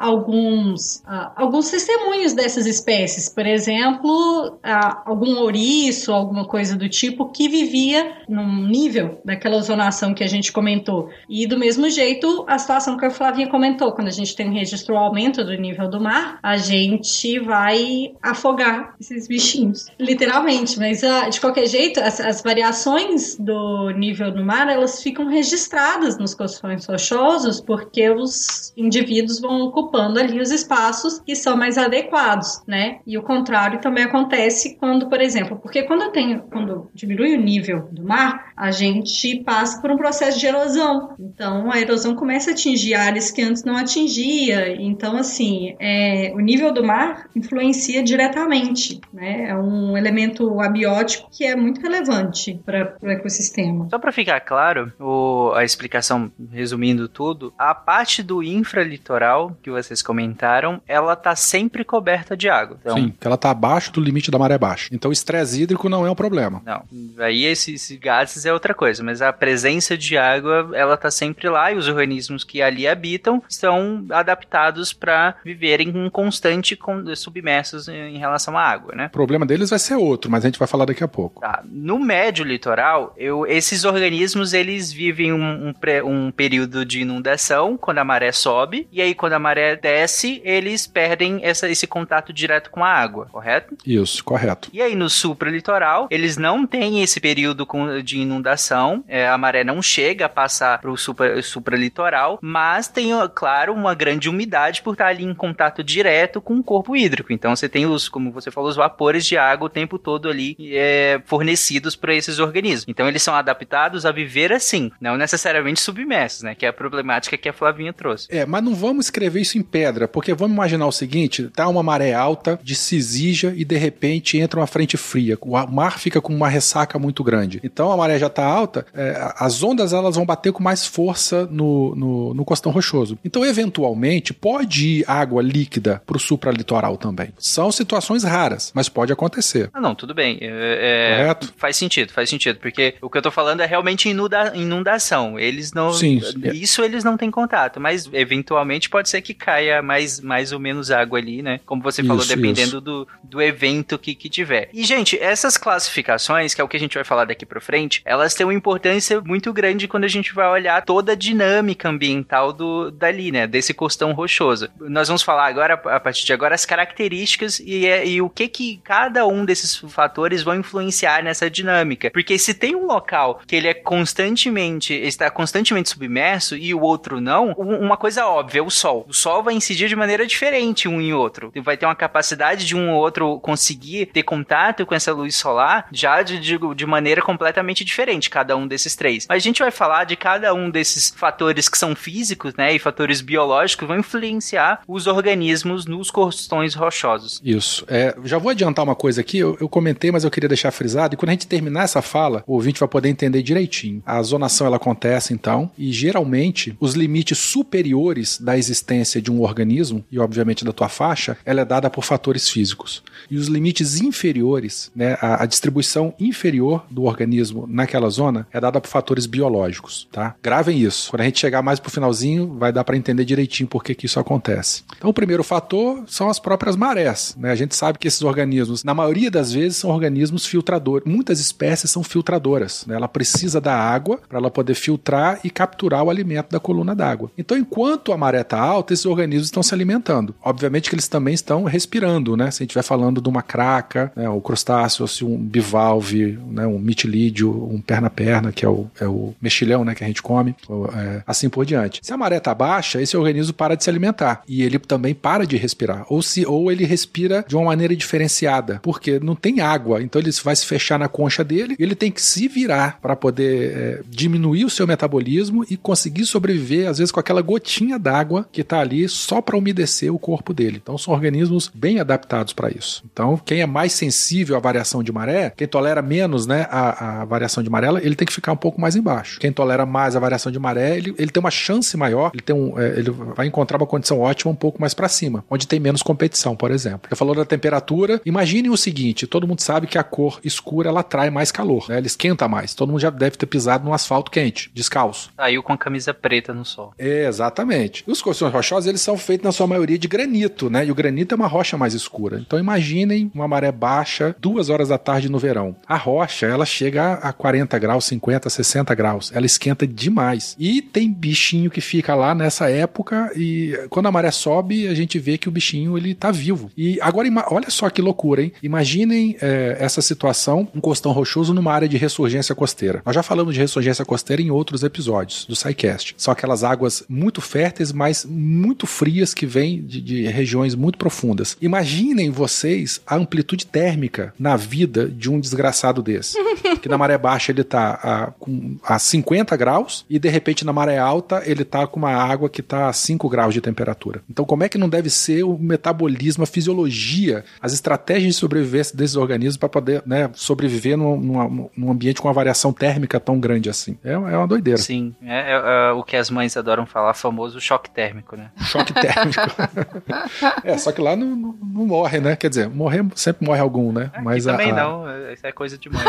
alguns, uh, alguns testemunhos dessas espécies, por exemplo, uh, algum ouriço, alguma coisa do tipo, que vivia num nível daquela zonação que a gente comentou. E do mesmo jeito, a situação que a Flavinha comentou, quando a gente tem um registro aumento do nível do mar, a gente vai afogar esses bichinhos, literalmente. Mas uh, de qualquer jeito, as, as, variações do nível do mar elas ficam registradas nos costões rochosos porque os indivíduos vão ocupando ali os espaços que são mais adequados, né? E o contrário também acontece quando, por exemplo, porque quando eu tenho, quando diminui o nível do mar, a gente passa por um processo de erosão. Então a erosão começa a atingir áreas que antes não atingia. Então, assim, é, o nível do mar influencia diretamente, né? É um elemento abiótico que é muito relevante para o ecossistema. Só para ficar claro, o, a explicação resumindo tudo, a parte do infralitoral que vocês comentaram, ela tá sempre coberta de água. Então, Sim, ela tá abaixo do limite da maré baixa. Então o estresse hídrico não é um problema. Não, aí esses esse gases é outra coisa, mas a presença de água, ela tá sempre lá e os organismos que ali habitam estão adaptados para viverem em constante con- submersos em relação à água, né? O problema deles vai ser outro, mas a gente vai falar daqui a pouco. Tá. No médio litoral, eu, esses organismos eles vivem um, um, pré- um período de inundação quando a maré sobe e aí quando a maré desce eles perdem essa, esse contato direto com a água, correto? Isso, correto. E aí no supralitoral eles não têm esse período de inundação, é, a maré não chega a passar para o supra, supralitoral, mas tem, claro, uma grande umidade por estar ali em contato direto com o corpo hídrico. Então você tem os, como você falou, os vapores de água o tempo todo ali é, fornecidos para esses organismos. Então eles são adaptados a viver assim, não necessariamente submersos, né? Que é a problemática que a Flavinha trouxe. É, mas não vamos escrever isso em pedra, porque vamos imaginar o seguinte: tá uma maré alta, descisija e de repente entra uma frente fria. O mar fica com uma ressaca muito grande. Então a maré já tá alta, é, as ondas elas vão bater com mais força no, no, no costão rochoso. Então, eventualmente, pode ir água líquida pro supralitoral também. São situações raras, mas pode acontecer. Ah, não, tudo bem. É, é, Correto. Faz sentido, faz sentido. Porque o que eu tô falando é realmente inunda- inundação. Eles não. Sim. Isso eles não têm contato, mas eventualmente pode ser que caia mais, mais ou menos água ali, né? Como você falou, Isso, dependendo do, do evento que, que tiver. E, gente, essas classificações, que é o que a gente vai falar daqui pra frente, elas têm uma importância muito grande quando a gente vai olhar toda a dinâmica ambiental do, dali, né? Desse costão rochoso. Nós vamos falar agora, a partir de agora, as características e, é- e o que que cada um desses fatores vão influenciar nessa dinâmica. Porque se tem um local que ele é constantemente, está constantemente submerso e o outro não, um- uma coisa óbvia, o sol. O sol vai incidir de maneira diferente um em outro. Vai ter uma capacidade de um ou outro conseguir ter contato com essa luz solar já de, de, de maneira completamente diferente, cada um desses três. Mas a gente vai falar de cada um desses fatores que são físicos, né, e fatores biológicos vão influenciar os organismos nos costões rochosos. Isso. É, já vou adiantar uma coisa aqui, eu, eu comentei, mas eu queria deixar frisado, e quando a gente terminar essa fala, o ouvinte vai poder entender direitinho. A zonação ela acontece então, e geralmente os limites superiores da existência de um organismo, e obviamente da tua faixa, ela é dada por fatores físicos. E os limites inferiores, né, a, a distribuição inferior do organismo naquela zona é dada por fatores biológicos, tá? Gravem isso. Quando a gente chegar mais pro finalzinho, vai dar para entender direitinho por que, que isso acontece. Então, o primeiro fator são as próprias marés, né? A gente sabe que esses organismos, na maioria das vezes, são organismos filtradores. Muitas espécies são filtradoras, né? Ela precisa da água para ela poder filtrar e capturar o alimento da coluna d'água. Então, enquanto a maré está alta, esses organismos estão se alimentando. Obviamente que eles também estão respirando, né? Se a gente estiver falando de uma craca, né? o crustáceo, se um bivalve, né? um mitilídeo, um perna-perna, que é o, é o mexilhão, né? Que a gente come, ou, é, assim por diante. Se a maré está baixa, esse organismo para de se alimentar e ele também para de respirar. Ou, se, ou ele respira de uma maneira diferenciada, porque não tem água, então ele vai se fechar na concha dele e ele tem que se virar para poder é, diminuir o seu metabolismo e conseguir sobreviver, às vezes, com aquela gotinha d'água que está ali só para umedecer o corpo dele. Então, são organismos bem adaptados para isso. Então, quem é mais sensível à variação de maré, quem tolera menos né, a, a variação de maré, ele tem que ficar um pouco mais embaixo. Quem tolera mais a variação de maré, ele, ele tem uma chance maior, ele, tem um, é, ele vai encontrar uma condição ótima um pouco mais para cima, onde tem menos competição, por exemplo. Você falou da temperatura, imagine o seguinte: todo mundo sabe que a cor escura ela atrai mais calor, né? ela esquenta mais. Todo mundo já deve ter pisado num asfalto quente, descalço. Saiu com a camisa preta no sol. É, exatamente. Os costões rochosos, eles são feitos na sua maioria de granito, né? E o granito é uma rocha mais escura. Então imaginem uma maré baixa, duas horas da tarde no verão. A rocha, ela chega a 40 graus, 50, 60 graus. Ela esquenta demais. E tem bichinho que fica lá nessa época e quando a maré sobe, a gente vê que o bichinho, ele tá vivo. E agora, olha só que loucura, hein? Imaginem é, essa situação, um costão rochoso numa área de ressurgência costeira. Nós já falamos de ressurgência costeira em outros episódios do SciCast. São aquelas águas muito férteis, mas muito frias que vêm de, de regiões muito profundas. Imaginem vocês a amplitude térmica na vida de um desgraçado desse. que na maré baixa ele tá a, com, a 50 graus e de repente na maré alta ele tá com uma água que tá a 5 graus de temperatura. Então como é que não deve ser o metabolismo, a fisiologia, as estratégias de sobrevivência desses organismos para poder né, sobreviver num, num, num, ambiente com uma variação térmica tão grande assim? É, é uma doideira. Sim, é, é, é, o que as mães adoram falar, famoso choque térmico, né? Choque térmico. é, só que lá não, não, não, morre, né? Quer dizer, morrer sempre morre algum, né? Aqui Mas também a, não, isso é coisa de mãe.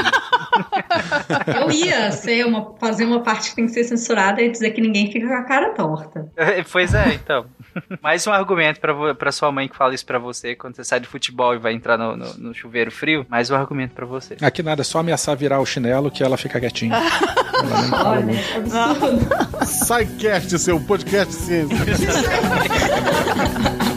Eu ia ser uma, fazer uma parte que tem que ser censurada e dizer que ninguém fica com a cara torta. pois é, então. Mais um argumento pra, pra sua mãe que fala isso pra você quando você sai de futebol e vai entrar no, no, no chuveiro frio. Mais um argumento pra você. Aqui nada, é só ameaçar virar o chinelo que ela fica quietinha. ela nem fala muito. SciCast, seu podcast ciência.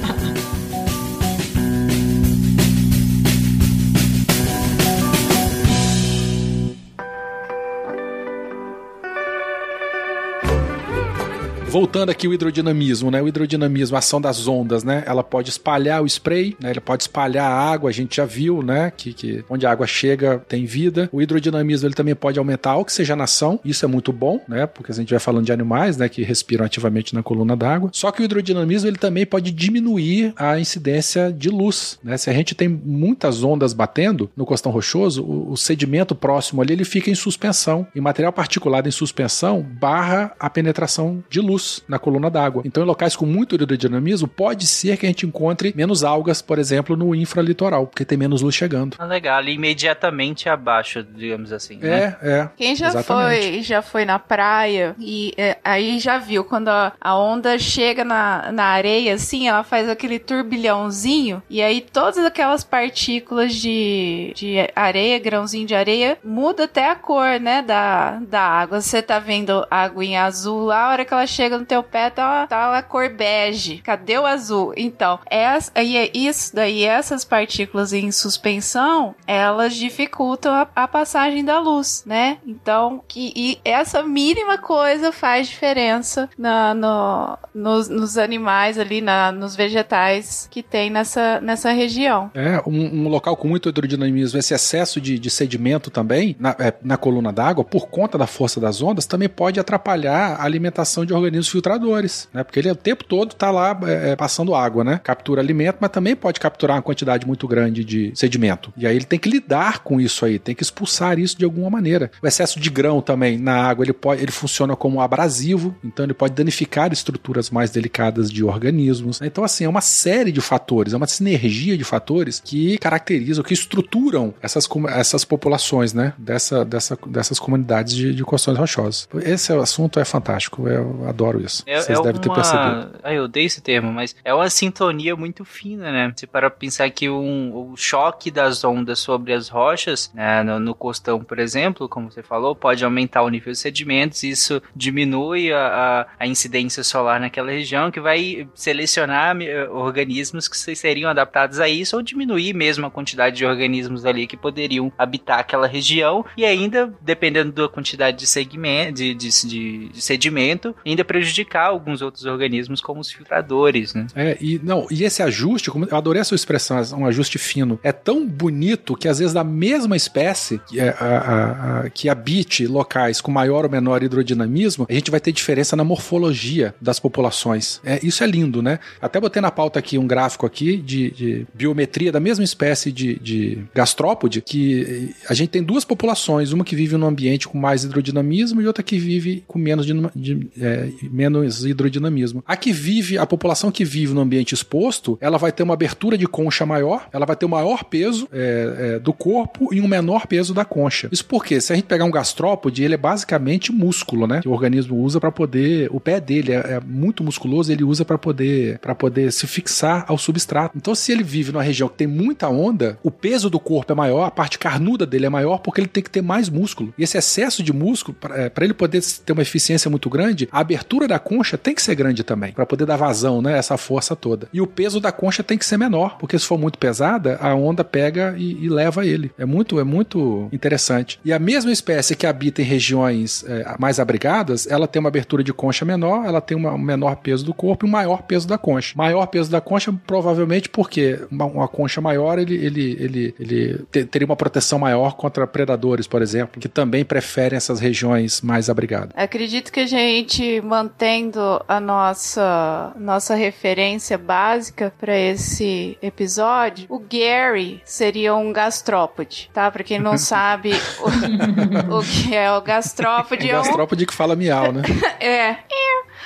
Voltando aqui o hidrodinamismo, né? O hidrodinamismo, a ação das ondas, né? Ela pode espalhar o spray, né? Ela pode espalhar a água, a gente já viu, né? Que, que onde a água chega tem vida. O hidrodinamismo ele também pode aumentar a oxigenação, isso é muito bom, né? Porque a gente vai falando de animais, né? Que respiram ativamente na coluna d'água. Só que o hidrodinamismo ele também pode diminuir a incidência de luz, né? Se a gente tem muitas ondas batendo no costão rochoso, o, o sedimento próximo ali ele fica em suspensão. E material particulado em suspensão barra a penetração de luz luz na coluna d'água. Então, em locais com muito hidrodinamismo, pode ser que a gente encontre menos algas, por exemplo, no infralitoral, porque tem menos luz chegando. Ah, legal, ali imediatamente abaixo, digamos assim. Né? É, é. Quem já foi, já foi na praia e é, aí já viu quando a, a onda chega na, na areia, assim, ela faz aquele turbilhãozinho e aí todas aquelas partículas de, de areia, grãozinho de areia, muda até a cor, né, da, da água. Você tá vendo a aguinha azul lá, a hora que ela chega chega no teu pé, tá, tá a cor bege. Cadê o azul? Então, essa, aí é isso daí, essas partículas em suspensão, elas dificultam a, a passagem da luz, né? Então, que, e essa mínima coisa faz diferença na, no, nos, nos animais ali, na, nos vegetais que tem nessa, nessa região. É, um, um local com muito hidrodinamismo, esse excesso de, de sedimento também na, é, na coluna d'água, por conta da força das ondas, também pode atrapalhar a alimentação de organismos filtradores, né? Porque ele o tempo todo tá lá é, é, passando água, né? Captura alimento, mas também pode capturar uma quantidade muito grande de sedimento. E aí ele tem que lidar com isso aí, tem que expulsar isso de alguma maneira. O excesso de grão também na água, ele pode, ele funciona como abrasivo, então ele pode danificar estruturas mais delicadas de organismos. Né? Então assim, é uma série de fatores, é uma sinergia de fatores que caracterizam, que estruturam essas, essas populações, né? Dessa, dessa, dessas comunidades de, de rochosos. Esse assunto é fantástico, eu adoro adoro isso. É, Vocês é devem uma... ter percebido. Ah, eu odeio esse termo, mas é uma sintonia muito fina, né? Se para pensar que um, o choque das ondas sobre as rochas, né, no, no, costão, por exemplo, como você falou, pode aumentar o nível de sedimentos, isso diminui a, a, a incidência solar naquela região, que vai selecionar eh, organismos que seriam adaptados a isso, ou diminuir mesmo a quantidade de organismos ali que poderiam habitar aquela região, e ainda, dependendo da quantidade de, segmento, de, de, de, de sedimento, ainda prejudicar alguns outros organismos, como os filtradores, né? É, e não, e esse ajuste, como eu adorei a sua expressão, um ajuste fino, é tão bonito que às vezes da mesma espécie que, é, a, a, a, que habite locais com maior ou menor hidrodinamismo, a gente vai ter diferença na morfologia das populações. É, isso é lindo, né? Até botei na pauta aqui um gráfico aqui de, de biometria da mesma espécie de, de gastrópode, que a gente tem duas populações, uma que vive num ambiente com mais hidrodinamismo e outra que vive com menos de, de, é, menos hidrodinamismo. A que vive, a população que vive no ambiente exposto, ela vai ter uma abertura de concha maior, ela vai ter um maior peso é, é, do corpo e um menor peso da concha. Isso porque, se a gente pegar um gastrópode, ele é basicamente músculo, né? Que o organismo usa para poder. O pé dele é, é muito musculoso, ele usa para poder para poder se fixar ao substrato. Então, se ele vive numa região que tem muita onda, o peso do corpo é maior, a parte carnuda dele é maior, porque ele tem que ter mais músculo. E esse excesso de músculo, para é, ele poder ter uma eficiência muito grande, a abertura abertura da concha tem que ser grande também, para poder dar vazão, né? Essa força toda. E o peso da concha tem que ser menor, porque se for muito pesada, a onda pega e, e leva ele. É muito, é muito interessante. E a mesma espécie que habita em regiões é, mais abrigadas, ela tem uma abertura de concha menor, ela tem uma, um menor peso do corpo e um maior peso da concha. Maior peso da concha, provavelmente porque uma, uma concha maior, ele, ele, ele, ele te, teria uma proteção maior contra predadores, por exemplo, que também preferem essas regiões mais abrigadas. Acredito que a gente mantendo a nossa nossa referência básica para esse episódio, o Gary seria um gastrópode, tá? Para quem não sabe o, o que é o gastrópode, Um é um gastrópode que fala miau, né? é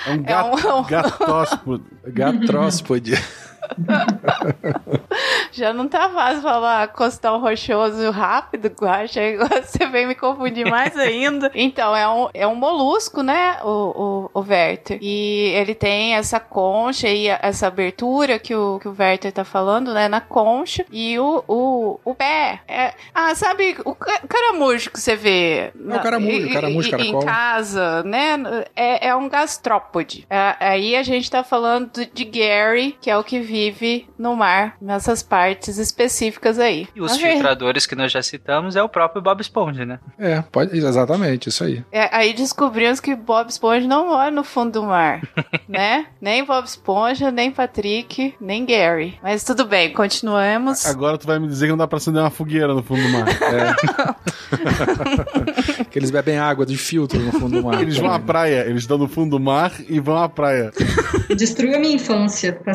É um gato, É um- gatóspode. Gatróspode. Já não tá fácil falar costão rochoso rápido. Agora você vem me confundir mais ainda. Então, é um, é um molusco, né? O, o, o Werther. E ele tem essa concha e essa abertura que o, que o Werther tá falando, né? Na concha. E o, o, o pé. É, ah, sabe o ca- caramujo que você vê? É o caramujo, caramujo, em- caracol. Em casa, né? É, é um gastrópode. É, aí a gente tá falando de Gary, que é o que vive no mar, nessas partes específicas aí. E os filtradores que nós já citamos é o próprio Bob Esponja, né? É, pode, exatamente, isso aí. É, aí descobrimos que Bob Esponja não mora no fundo do mar, né? Nem Bob Esponja, nem Patrick, nem Gary. Mas tudo bem, continuamos. Agora tu vai me dizer que não dá pra acender uma fogueira no fundo do mar. Que eles bebem água de filtro no fundo do mar. Eles vão à praia, eles estão no fundo do mar e vão à praia. Destruiu a minha infância. Tá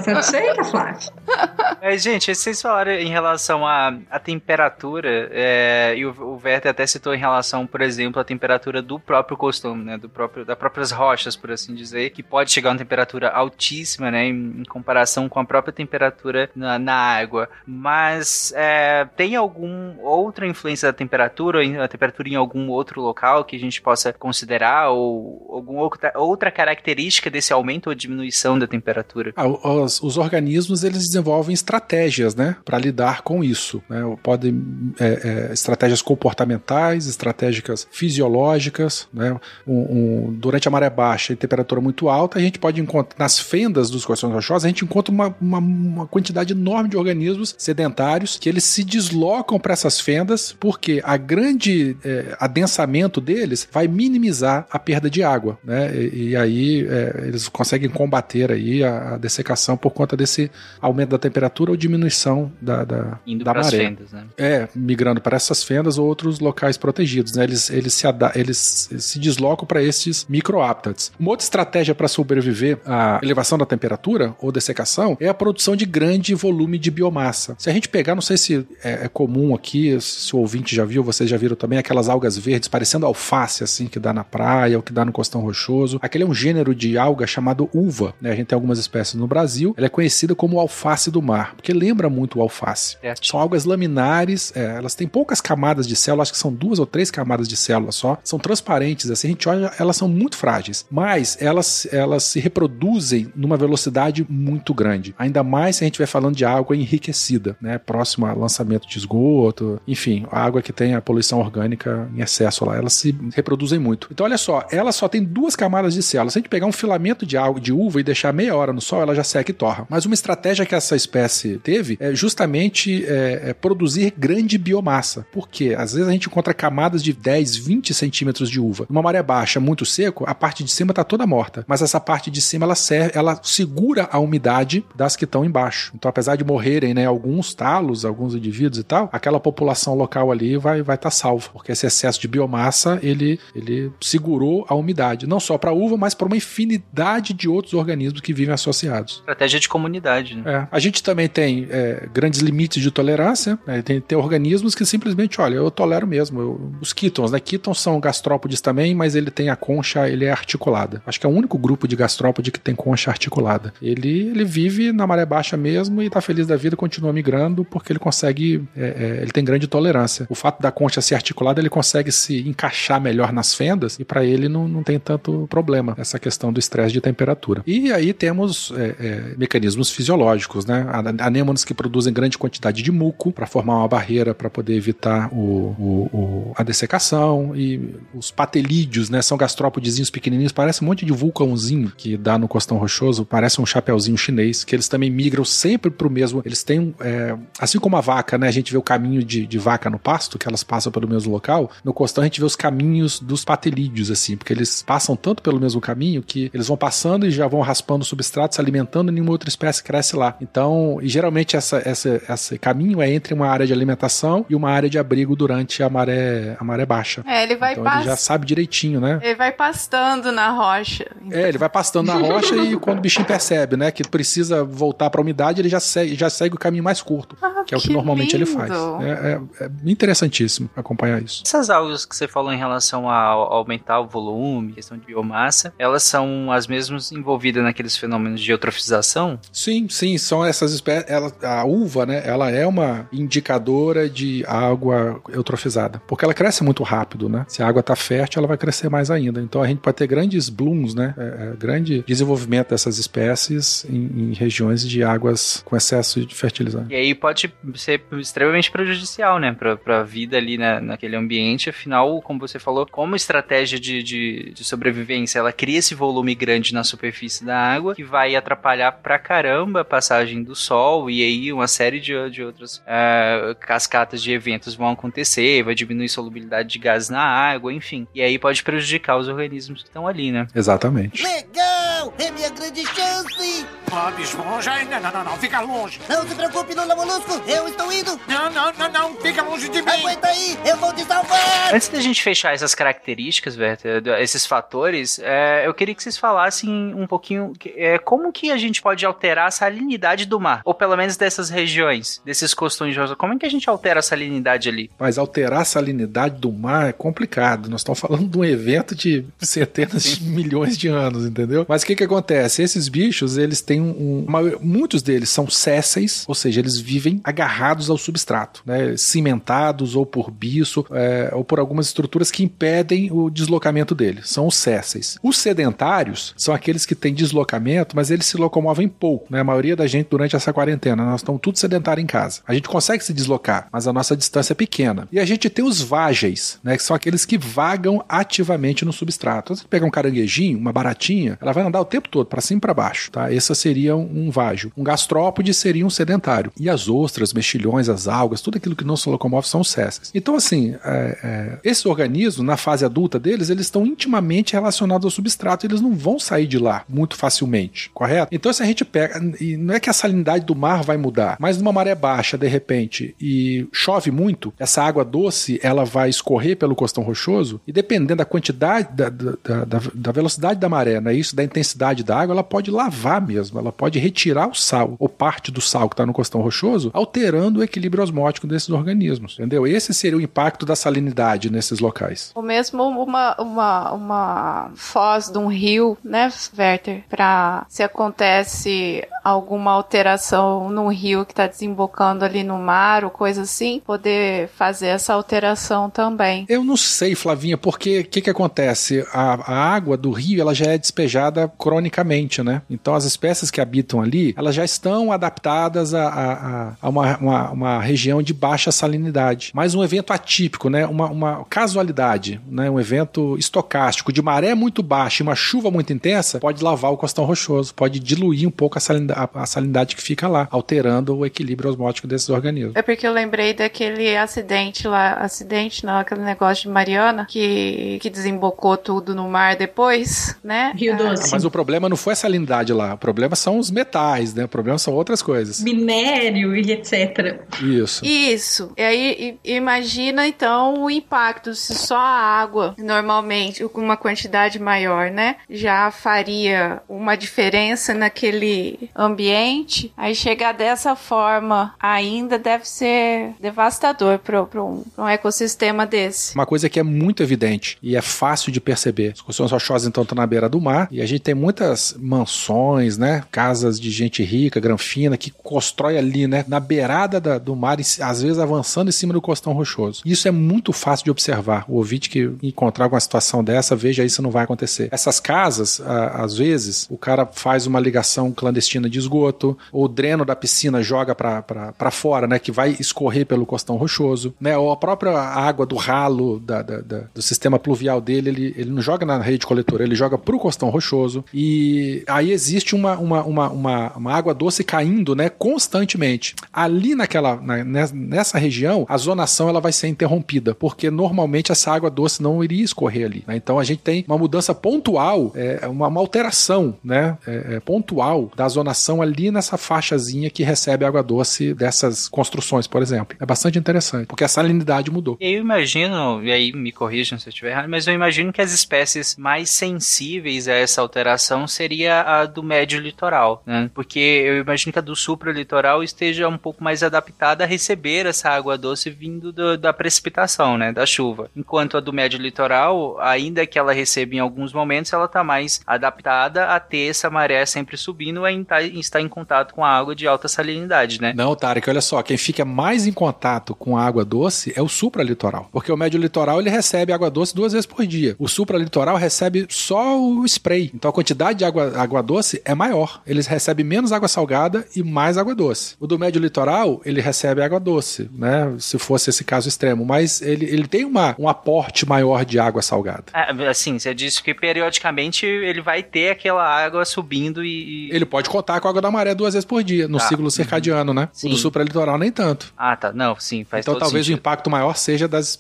Flávio? É, gente, vocês falaram em relação à, à temperatura, é, e o, o Werther até citou em relação, por exemplo, à temperatura do próprio costume, né? Do próprio, das próprias rochas, por assim dizer, que pode chegar a uma temperatura altíssima, né? Em, em comparação com a própria temperatura na, na água. Mas é, tem algum outra influência da temperatura, a temperatura em algum outro local que a gente possa considerar, ou alguma outra, outra característica desse aumento ou diminuição da temperatura? Ah, os, os organismos eles desenvolvem estratégias, né, para lidar com isso. Né? Podem é, é, estratégias comportamentais, estratégicas fisiológicas. Né? Um- um- durante a maré baixa e temperatura muito alta, a gente pode encontrar nas fendas dos corações rochosos a gente encontra uma, uma, uma quantidade enorme de organismos sedentários que eles se deslocam para essas fendas porque a grande é, adensamento deles vai minimizar a perda de água, né? E, e aí é, eles conseguem combater aí a, a dessecação por conta desse aumento da temperatura ou diminuição da, da, Indo da maré. fendas, né? É, migrando para essas fendas ou outros locais protegidos, né? Eles, eles, se, eles se deslocam para esses microhábitats. Uma outra estratégia para sobreviver à elevação da temperatura ou dessecação é a produção de grande volume de biomassa. Se a gente pegar, não sei se é, é comum aqui, se o ouvinte já viu, vocês já viram também, aquelas algas verdes parecendo alface, assim, que dá na praia ou que dá no costão rochoso. Aquele é um gênero de alga chamado uva, né? A gente tem algumas espécies no Brasil. Ela é conhecida como alface do mar, porque lembra muito o alface. São algas laminares, é, elas têm poucas camadas de célula, acho que são duas ou três camadas de célula só. São transparentes, assim, a gente olha, elas são muito frágeis, mas elas, elas se reproduzem numa velocidade muito grande. Ainda mais se a gente estiver falando de água enriquecida, né? Próximo a lançamento de esgoto, enfim, a água que tem a poluição orgânica em excesso lá, elas se reproduzem muito. Então, olha só, ela só tem duas camadas de célula. Se a gente pegar um filamento de, água, de uva e deixar meia hora no sol, ela já seca e torra. Mas uma estratégia que essa espécie teve é justamente é, é produzir grande biomassa. Porque às vezes a gente encontra camadas de 10, 20 centímetros de uva. Numa maré baixa, muito seco, a parte de cima está toda morta. Mas essa parte de cima ela serve, ela segura a umidade das que estão embaixo. Então, apesar de morrerem, né, alguns talos, alguns indivíduos e tal, aquela população local ali vai vai estar salva, porque esse excesso de biomassa ele ele segurou a umidade, não só para a uva, mas para uma infinidade de outros organismos que vivem associados. Estratégia de comunidade, né? É. A gente também tem é, grandes limites de tolerância. né? Tem, tem organismos que simplesmente, olha, eu tolero mesmo. Eu- os quítons, né? Quítons são gastrópodes também, mas ele tem a concha, ele é articulada. Acho que é o único grupo de gastrópode que tem concha articulada. Ele, ele vive na maré baixa mesmo e tá feliz da vida, continua migrando porque ele consegue, é, é, ele tem grande tolerância. O fato da concha ser articulada, ele consegue se encaixar melhor nas fendas e para ele não, não tem tanto problema essa questão do estresse de temperatura. E aí temos é, é, mecanismos fisiológicos, né? Anêmonas que produzem grande quantidade de muco para formar uma barreira para poder evitar o, o, o, a dessecação. E os patelídeos, né, são gastrópodezinhos pequenininhos, parece um monte de vulcãozinho que dá no costão rochoso, parece um chapeuzinho chinês, que eles também migram sempre pro mesmo, eles têm, é, assim como a vaca, né, a gente vê o caminho de, de vaca no pasto, que elas passam pelo mesmo local, no costão a gente vê os caminhos dos patelídeos, assim, porque eles passam tanto pelo mesmo caminho que eles vão passando e já vão raspando o substrato, se alimentando nenhuma outra espécie cresce lá. Então, e geralmente essa, essa, esse caminho é entre uma área de alimentação e uma área de abrigo durante a maré, a maré baixa. É, ele vai então, pass... ele já sabe direitinho, né? Ele vai pastando na rocha. É, ele vai pastando na rocha e quando o bichinho percebe, né, que precisa voltar para a umidade, ele já segue, já segue o caminho mais curto, Ah, que é o que, que normalmente ele lindo. faz. É, é- é interessantíssimo acompanhar isso. Essas algas que você falou em relação a a aumentar o volume, questão de biomassa, elas são as mesmas envolvidas naqueles fenômenos de eutrofização? Sim, sim, são essas espécies. A uva, né? Ela é uma indicadora de água eutrofizada, porque ela cresce muito rápido, né? Se a água está fértil, ela vai crescer mais ainda. Então a gente pode ter grandes blooms, né? É, é, grande desenvolvimento dessas espécies em, em regiões de águas com excesso de fertilizante. E aí pode ser extremamente prejudicial, né, pra, pra vida ali na, naquele ambiente. Afinal, como você falou, como estratégia de, de, de sobrevivência, ela cria esse volume grande na superfície da água que vai atrapalhar pra caramba a passagem do sol e aí uma série de, de outras ah, cascatas de eventos vão acontecer, vai diminuir a solubilidade de gases na água, enfim. E aí pode prejudicar os organismos que estão ali, né? Exatamente. Legal! É minha grande chance! Bob Esponja, não, não, não, não, fica longe. Não se preocupe, Lula Molusco, eu estou indo! Não, não, não, não, fica longe de mim. Aguenta aí, eu vou te salvar! Antes da gente fechar essas características, Werther, do- esses fatores, é, eu queria que vocês falassem um pouquinho é, como que a gente pode alterar a salinidade do mar, ou pelo menos dessas regiões, desses costões de rosa. Como é que a gente altera a salinidade ali? Mas alterar a salinidade do mar é complicado. Nós estamos falando de um evento de centenas de milhões de anos, entendeu? Mas o que que acontece? Esses bichos, eles têm um... um- uma- muitos deles são sésseis, ou seja, eles vivem agarrados ao substrato, né? Cimentados ou por bicho, é, ou por algumas estruturas que impedem o deslocamento deles. São os sésseis. Os sedentários são aqueles que têm deslocamento, mas eles se locomovem pouco, né? Maioria da gente durante essa quarentena, nós estamos tudo sedentário em casa. A gente consegue se deslocar, mas a nossa distância é pequena. E a gente tem os vágeis, né? Que são aqueles que vagam ativamente no substrato. Você pega um caranguejinho, uma baratinha, ela vai andar o tempo todo, para cima e para baixo, tá? Esse seria um vágio. Um gastrópode seria um sedentário. E as ostras, mexilhões, as algas, tudo aquilo que não se locomove são os. Então, assim, é, é, esses organismos, na fase adulta deles, eles estão intimamente relacionados ao substrato, eles não vão sair de lá muito facilmente, correto? Então, se a gente pega, e não é que a salinidade do mar vai mudar, mas numa maré baixa, de repente, e chove muito, essa água doce, ela vai escorrer pelo costão rochoso, e dependendo da quantidade, da, da, da, da velocidade da maré, né, isso, da intensidade da água, ela pode lavar mesmo, ela pode retirar o sal, ou parte do sal que está no costão rochoso, alterando o equilíbrio osmótico desses organismos, entendeu? Esse seria o impacto da salinidade nesses locais. Ou mesmo uma, uma, uma foz de um rio, né, Werther? Pra se acontece alguma alteração no rio que tá desembocando ali no mar ou coisa assim, poder fazer essa alteração também. Eu não sei, Flavinha, porque o que, que acontece? A, a água do rio ela já é despejada cronicamente, né? Então as espécies que habitam ali, elas já estão adaptadas a, a- a uma, uma, uma região de baixa salinidade. Mas um evento atípico, né? Uma, uma casualidade, né? Um evento estocástico de maré muito baixa e uma chuva muito intensa pode lavar o costão rochoso, pode diluir um pouco a salinidade, a salinidade que fica lá, alterando o equilíbrio osmótico desses organismos. É porque eu lembrei daquele acidente lá, acidente não, aquele negócio de Mariana, que, que desembocou tudo no mar depois, né? Rio Ah, Doce. Mas o problema não foi a salinidade lá, o problema são os metais, né? O problema são outras coisas. Minério e etc. Isso. Isso. E aí, imagina então o impacto se só a água, normalmente, com uma quantidade maior, né, já faria uma diferença naquele ambiente. Aí chegar dessa forma ainda deve ser devastador para um, um ecossistema desse. Uma coisa que é muito evidente e é fácil de perceber. As construções rochosas, então, estão na beira do mar e a gente tem muitas mansões, né? Casas de gente rica, granfina, que constrói ali, né? Na beirada da- do mar, e, às vezes avançando em cima do costão rochoso. Isso é muito fácil de observar. O ouvinte que encontrar alguma situação dessa, veja isso não vai acontecer. Essas casas, a- às vezes, o cara faz uma ligação clandestina de esgoto, o dreno da piscina joga para fora, né, que vai escorrer pelo costão rochoso, né, ou a própria água do ralo da, da, da, do sistema pluvial dele, ele, ele não joga na rede coletora, ele joga pro costão rochoso, e aí existe uma, uma, uma, uma, uma água doce caindo, né, constantemente. Ali naquela, na, nessa região, a zonação ela vai ser interrompida, porque normalmente essa água doce não iria escorrer ali. Né? Então a gente tem uma mudança pontual, é, uma, uma alteração, né, é, é, pontual da zonação ali nessa faixazinha que recebe água doce dessas construções, por exemplo. É bastante interessante, porque a salinidade mudou. Eu imagino, e aí me corrijam se eu estiver errado, mas eu imagino que as espécies mais sensíveis a essa alteração seria a do médio litoral, né? Porque eu imagino que a do supralitoral esteja um pouco mais adaptada a receber essa água doce vindo do, da precipitação, né? Da chuva. Enquanto a do médio litoral, ainda que ela receba em alguns momentos, ela está mais adaptada a ter essa maré sempre subindo e tá, estar em contato com a água de alta salinidade, né? Não, Tarek, olha só, quem fica mais em contato com a água doce é o supralitoral. Porque o médio litoral ele recebe água doce duas vezes por dia. O supralitoral recebe só o spray. Então a quantidade de água, água doce é maior. Eles recebem menos água salgada e mais água doce. O do médio litoral, ele recebe água doce, né? Se fosse esse caso extremo. Mas ele, ele tem uma, um aporte maior de água salgada. É, assim, você disse que periodicamente ele vai ter aquela água subindo e. Ele pode contar com a água da maré duas vezes por dia, no tá. ciclo circadiano, né? Sim. O do supralitoral nem tanto. Ah, tá. Não, sim, faz Então talvez sentido. o impacto maior seja das,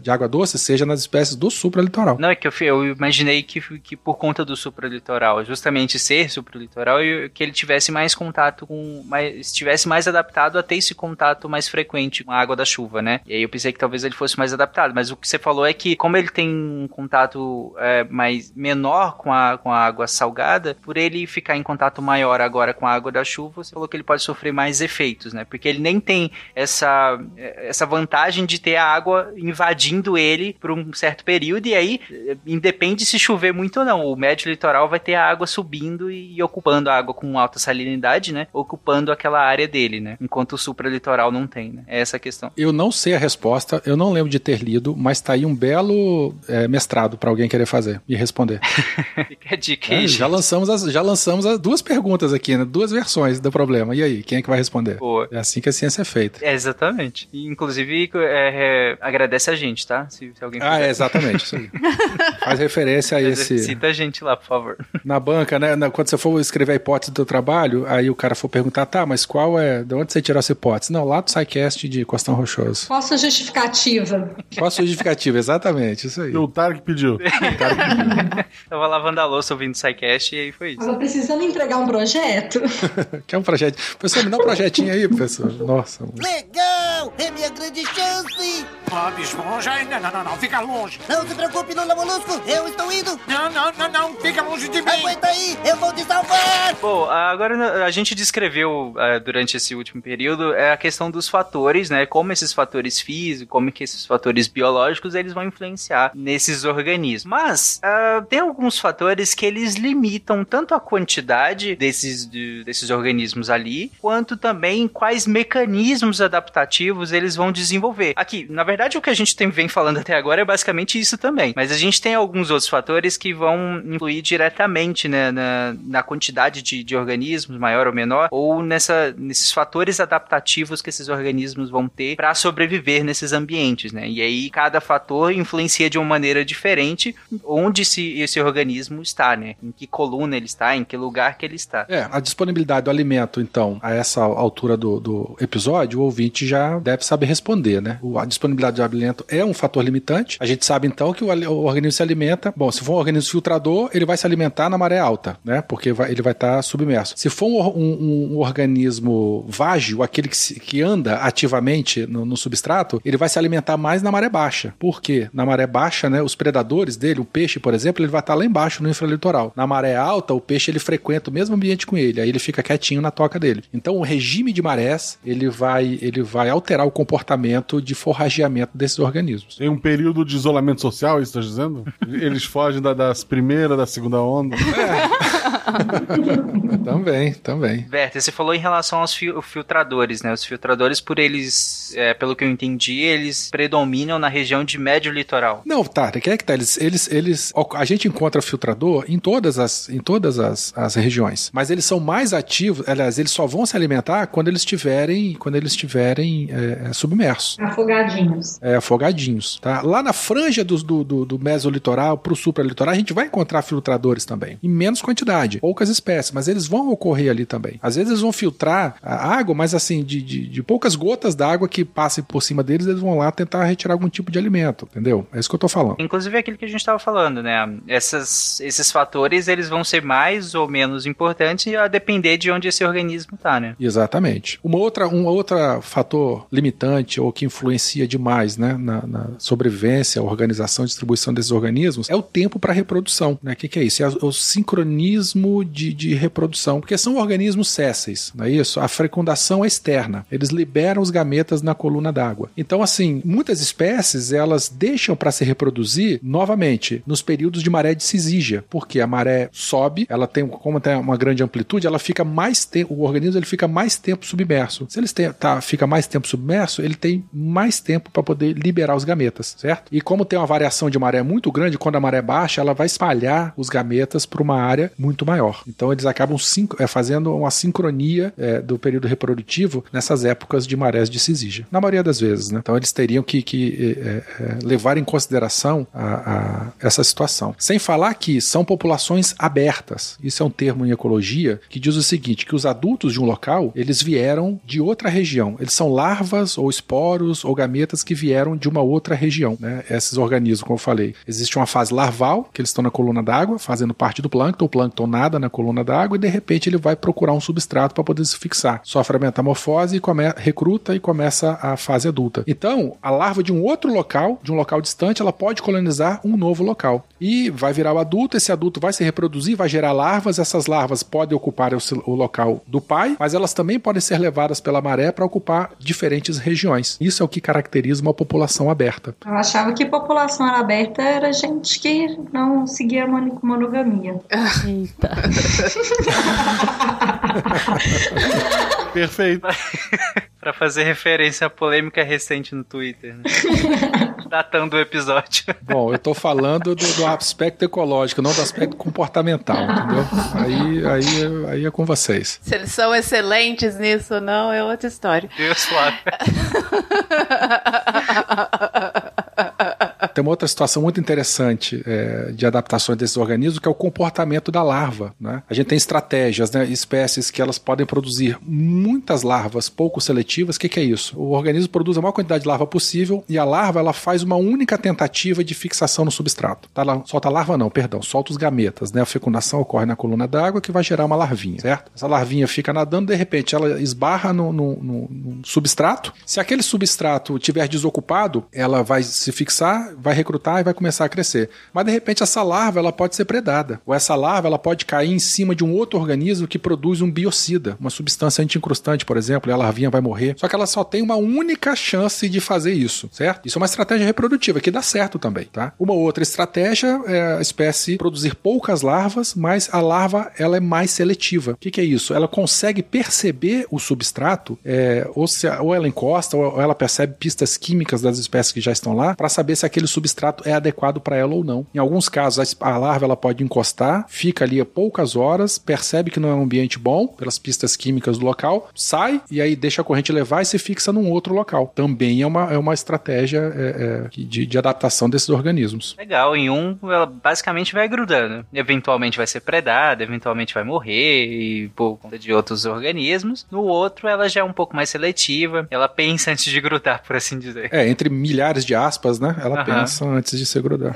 de água doce, seja nas espécies do supralitoral. Não, é que eu, eu imaginei que, que por conta do supralitoral, justamente ser supralitoral, que ele tivesse mais contato com. Mais, estivesse mais adaptado a ter esse contato mais frequente com a água da chuva, né? E aí eu pensei que talvez ele fosse mais adaptado. Mas o que você falou é que, como ele tem um contato é, mais menor com a, com a água salgada, por ele ficar em contato maior agora com a água da chuva, você falou que ele pode sofrer mais efeitos, né? Porque ele nem tem essa, essa vantagem de ter a água invadindo ele por um certo período, e aí independe se chover muito ou não. O médio litoral vai ter a água subindo e ocupando a água com alta salinidade, né? Ocupando aquela área dele, né? Enquanto o supralitoral não tem, né? É essa a questão. Eu não sei a resposta, eu não lembro de ter lido, mas tá aí um belo é, mestrado para alguém querer fazer e responder. Fica a dica é, já lançamos as, já lançamos as duas perguntas aqui, né? Duas versões do problema. E aí, quem é que vai responder? Boa. É assim que a ciência é feita. É, exatamente. E, inclusive, é, é, agradece a gente, tá? Se, se alguém Ah, é, exatamente. Isso aí. Faz referência a esse. Cita a gente lá, por favor. Na banca, né? quando você for escrever a hipótese do trabalho, aí o cara for perguntar, tá, mas qual é. De onde você tirou essa hipótese? Não, lá do SciCast de Costão Rochoso. Qual a sua justificativa? Qual a sua justificativa? Exatamente, isso aí. O Tarek pediu. O Tarek pediu. Tava lavando a louça ouvindo o SciCast e aí foi isso. Tava precisando entregar um projeto. Quer um projeto? Professor, me dá um projetinho aí, professor. Nossa. Legal! É minha grande chance! Bob Esponja, não, não, não, não, fica longe. Não se preocupe, Lula Molusco, eu estou indo. Não, não, não, não, fica longe de mim. Aguenta aí, eu vou te salvar. Bom, agora a gente descreveu uh, durante esse último período é a questão dos fatores, né? Como esses fatores físicos, como que esses fatores biológicos eles vão influenciar nesses organismos. Mas uh, tem alguns fatores que eles limitam tanto a quantidade desses, de, desses organismos ali, quanto também quais mecanismos adaptativos eles vão desenvolver. Aqui, na verdade, o que a gente tem, vem falando até agora é basicamente isso também. Mas a gente tem alguns outros fatores que vão influir diretamente né, na, na quantidade de, de organismos, maior ou menor, ou nessa, nesses fatores adaptativos que esses organismos vão ter para sobreviver nesses ambientes, né? E aí cada fator influencia de uma maneira diferente onde esse, esse organismo está, né? Em que coluna ele está, em que lugar que ele está. É, a disponibilidade do alimento, então, a essa altura do, do episódio, o ouvinte já deve saber responder, né? A disponibilidade de alimento é um fator limitante. A gente sabe, então, que o, o organismo se alimenta. Bom, se for um organismo filtrador, ele vai se alimentar na maré alta, né? Porque vai, ele vai estar tá submerso. Se for um, um, um organismo vágio, aquele que, se, que anda ativamente no, no, substrato, ele vai se alimentar mais na maré baixa. Por quê? Na maré baixa, né? Os predadores dele, o peixe, por exemplo, ele vai estar tá lá embaixo no infralitoral. Na maré alta, o peixe ele frequenta o mesmo ambiente com ele, aí ele fica quietinho na toca dele. Então, o regime de marés ele vai, ele vai alterar o comportamento de forrageamento desses organismos. Tem um período de isolamento social, isso está dizendo? Eles fogem da, das primeiras, da segunda onda. É. também, também. Berta, você falou em relação aos fil filtradores, né? Os filtradores, por eles, é, pelo que eu entendi, eles predominam na região de médio litoral. Não, tá, que é que tá? Eles, eles, eles, a gente encontra filtrador em todas as, em todas as, as regiões, mas eles são mais ativos, aliás, eles só vão se alimentar quando eles estiverem, quando eles estiverem é, submersos. Afogadinhos. É, afogadinhos, tá? Lá na franja do, do, do, do mesolitoral pro supralitoral, a gente vai encontrar filtradores também, em menos quantidade, poucas espécies, mas eles vão ocorrer ali também. Às vezes eles vão filtrar a água, mas assim, de, de, de poucas gotas d'água que passem por cima deles, eles vão lá tentar retirar algum tipo de alimento, entendeu? É isso que eu tô falando. Inclusive aquilo que a gente estava falando, né? Essas, esses fatores, eles vão ser mais ou menos importantes a depender de onde esse organismo tá, né? Exatamente. Uma outra, um outro fator limitante ou que influencia demais, né, na, na sobrevivência, organização e distribuição desses organismos é o tempo para reprodução, né? O que, que, é isso? É o sincronismo de, de reprodução, porque são organismos sésseis, não é isso? A fecundação é externa. Eles liberam os gametas na coluna d'água. Então, assim, muitas espécies elas deixam para se reproduzir novamente nos períodos de maré de cisígia, porque a maré sobe, ela tem como tem uma grande amplitude, ela fica mais tempo, o organismo ele fica mais tempo submerso. Se ele tem, tá, fica mais tempo submerso, ele tem mais tempo para poder liberar os gametas, certo? E como tem uma variação de maré muito grande, quando a maré baixa, ela vai espalhar os gametas para uma área muito maior. Então eles acabam é, fazendo uma sincronia é, do período reprodutivo nessas épocas de marés de cisígia. Na maioria das vezes, né? Então eles teriam que, que é, é, levar em consideração a, a, essa situação. Sem falar que são populações abertas. Isso é um termo em ecologia que diz o seguinte, que os adultos de um local, eles vieram de outra região. Eles são larvas ou esporos ou gametas que vieram de uma outra região, né? Esses organismos, como eu falei. Existe uma fase larval, que eles estão na coluna d'água, fazendo parte do plâncton, o plâncton nada na coluna d'água e de repente ele vai procurar um substrato para poder se fixar. Sofre a metamorfose e come, recruta e começa a fase adulta. Então, a larva de um outro local, de um local distante, ela pode colonizar um novo local. E vai virar o adulto, esse adulto vai se reproduzir, vai gerar larvas, essas larvas podem ocupar o, o local do pai, mas elas também podem ser levadas pela maré para ocupar diferentes regiões. Isso é o que caracteriza uma população aberta. Eu achava que população aberta era gente que não seguia monogamia. Eita. Perfeito. Pra fazer referência à polêmica recente no Twitter, né? Datando o episódio. Bom, eu tô falando do, do, aspecto ecológico, não do aspecto comportamental, entendeu? Aí, aí, aí é com vocês. Se eles são excelentes nisso ou não, é outra história. Deus, Flávio. Tem uma outra situação muito interessante é, de adaptações desses organismos, que é o comportamento da larva. Né? A gente tem estratégias, né? espécies que elas podem produzir muitas larvas pouco seletivas. O que, que, é isso? O organismo produz a maior quantidade de larva possível e a larva ela faz uma única tentativa de fixação no substrato. Tá, solta a larva não, perdão, solta os gametas. Né? A fecundação ocorre na coluna d'água que vai gerar uma larvinha, certo? Essa larvinha fica nadando, de repente ela esbarra no, no, no, no substrato. Se aquele substrato tiver desocupado, ela vai se fixar, vai recrutar e vai começar a crescer. Mas de repente essa larva ela pode ser predada. Ou essa larva ela pode cair em cima de um outro organismo que produz um biocida, uma substância antiincrustante, por exemplo, e a larvinha vai morrer. Só que ela só tem uma única chance de fazer isso, certo? Isso é uma estratégia reprodutiva que dá certo também, tá? Uma outra estratégia é a espécie produzir poucas larvas, mas a larva ela é mais seletiva. O que, que é isso? Ela consegue perceber o substrato, é, ou, se, ou ela encosta, ou ela percebe pistas químicas das espécies que já estão lá, para saber se aquele substrato é adequado para ela ou não. Em alguns casos, a larva ela pode encostar, fica ali a poucas horas, percebe que não é um ambiente bom pelas pistas químicas do local, sai e aí deixa a corrente levar e se fixa num outro local. Também é uma, é uma estratégia é, é, de, de adaptação desses organismos. Legal, em um ela basicamente vai grudando. Eventualmente vai ser predada, eventualmente vai morrer e por conta de outros organismos. No outro ela já é um pouco mais seletiva, ela pensa antes de grudar, por assim dizer. É, entre milhares de aspas, né? Ela uhum. pensa antes de se grudar.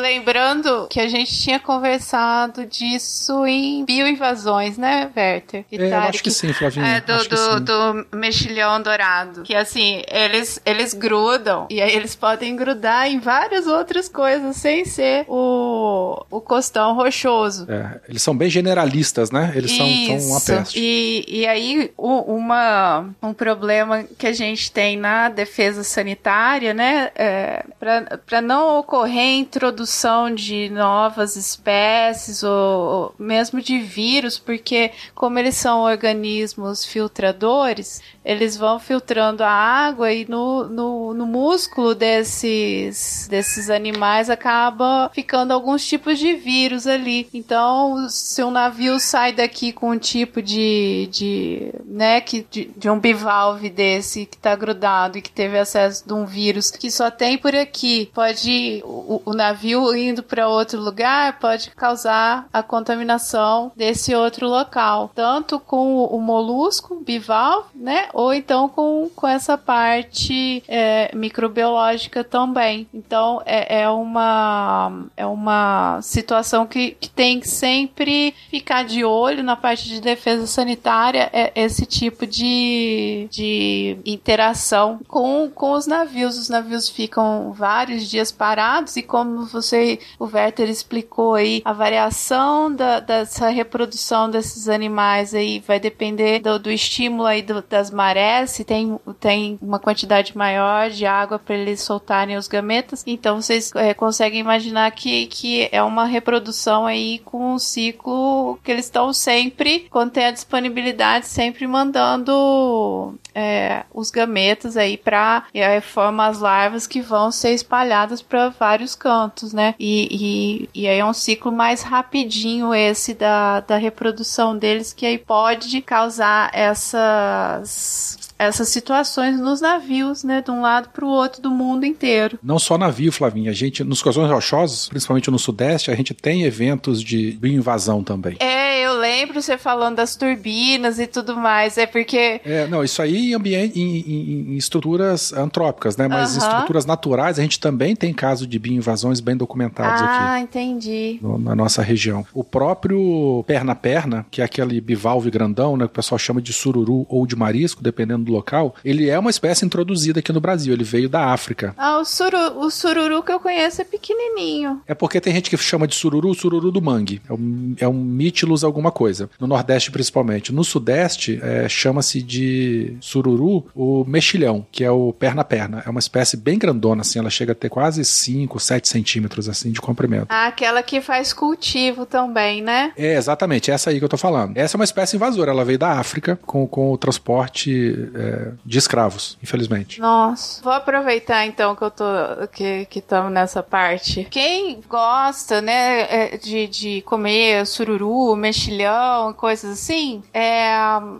lembrando que a gente tinha conversado disso em bioinvasões, né, Werther? É, eu acho que sim, Flavinha. É, do, do, do, mexilhão dourado. Que assim, eles, eles grudam e aí eles podem grudar em várias outras coisas sem ser o, o costão rochoso. É, eles são bem generalistas, né? Eles são, são uma peste. E, e aí, o, uma, um problema que a gente tem na defesa sanitária, né? É, pra para não ocorrer introdução de novas espécies ou, ou mesmo de vírus, porque como eles são organismos filtradores, eles vão filtrando a água e no, no, no músculo desses, desses animais acaba ficando alguns tipos de vírus ali. Então, se um navio sai daqui com um tipo de, de né, que, de, de um bivalve desse que tá grudado e que teve acesso de um vírus que só tem por aqui, pode o, o navio indo para outro lugar pode causar a contaminação desse outro local, tanto com o, molusco bivalve, né, ou então com, com essa parte é, microbiológica também. Então é, é, uma, é uma situação que, que tem que sempre ficar de olho na parte de defesa sanitária, é esse tipo de, de interação com, com os navios. Os navios ficam vários dias parados e como você, o Werther explicou aí, a variação da, dessa reprodução desses animais aí vai depender do, do estímulo aí do, das marés, se tem, tem uma quantidade maior de água para eles soltarem os gametas. Então vocês é, conseguem imaginar que, que é uma reprodução aí com um ciclo que eles estão sempre, quando tem a disponibilidade, sempre mandando é, os gametas aí para e aí forma as larvas que vão ser espalhadas para vários cantos, né? E, e, e aí é um ciclo mais rapidinho esse da, da reprodução deles que aí pode causar essas essas situações nos navios, né, de um lado para o outro do mundo inteiro. Não só navio, Flavinha, a gente nos corações rochosos, principalmente no sudeste, a gente tem eventos de bioinvasão também. É, eu lembro você falando das turbinas e tudo mais, é porque É, não, isso aí em ambiente em, em- em estruturas antrópicas, né, mas estruturas naturais a gente também tem caso de bioinvasões bem documentados aqui. Ah, entendi. no- na nossa região. O próprio perna-perna, que é aquele bivalve grandão, né, que o pessoal chama de sururu ou de marisco, dependendo do local, ele é uma espécie introduzida aqui no Brasil, ele veio da África. Ah, o, suru, o sururu que eu conheço é pequenininho. É porque tem gente que chama de sururu, sururu do mangue. É um, é um Mytilus alguma coisa. No Nordeste, principalmente. No Sudeste, é, chama-se de sururu o mexilhão, que é o perna-perna. É uma espécie bem grandona, assim. Ela chega a ter quase 5, 7 centímetros, assim, de comprimento. Ah, aquela que faz cultivo também, né? É, exatamente, essa aí que eu tô falando. Essa é uma espécie invasora, ela veio da África com, com o transporte é, de escravos, infelizmente. Nossa. Vou aproveitar então que eu tô que estamos nessa parte. Quem gosta, né, é, de, de comer sururu, mexilhão, coisas assim, é,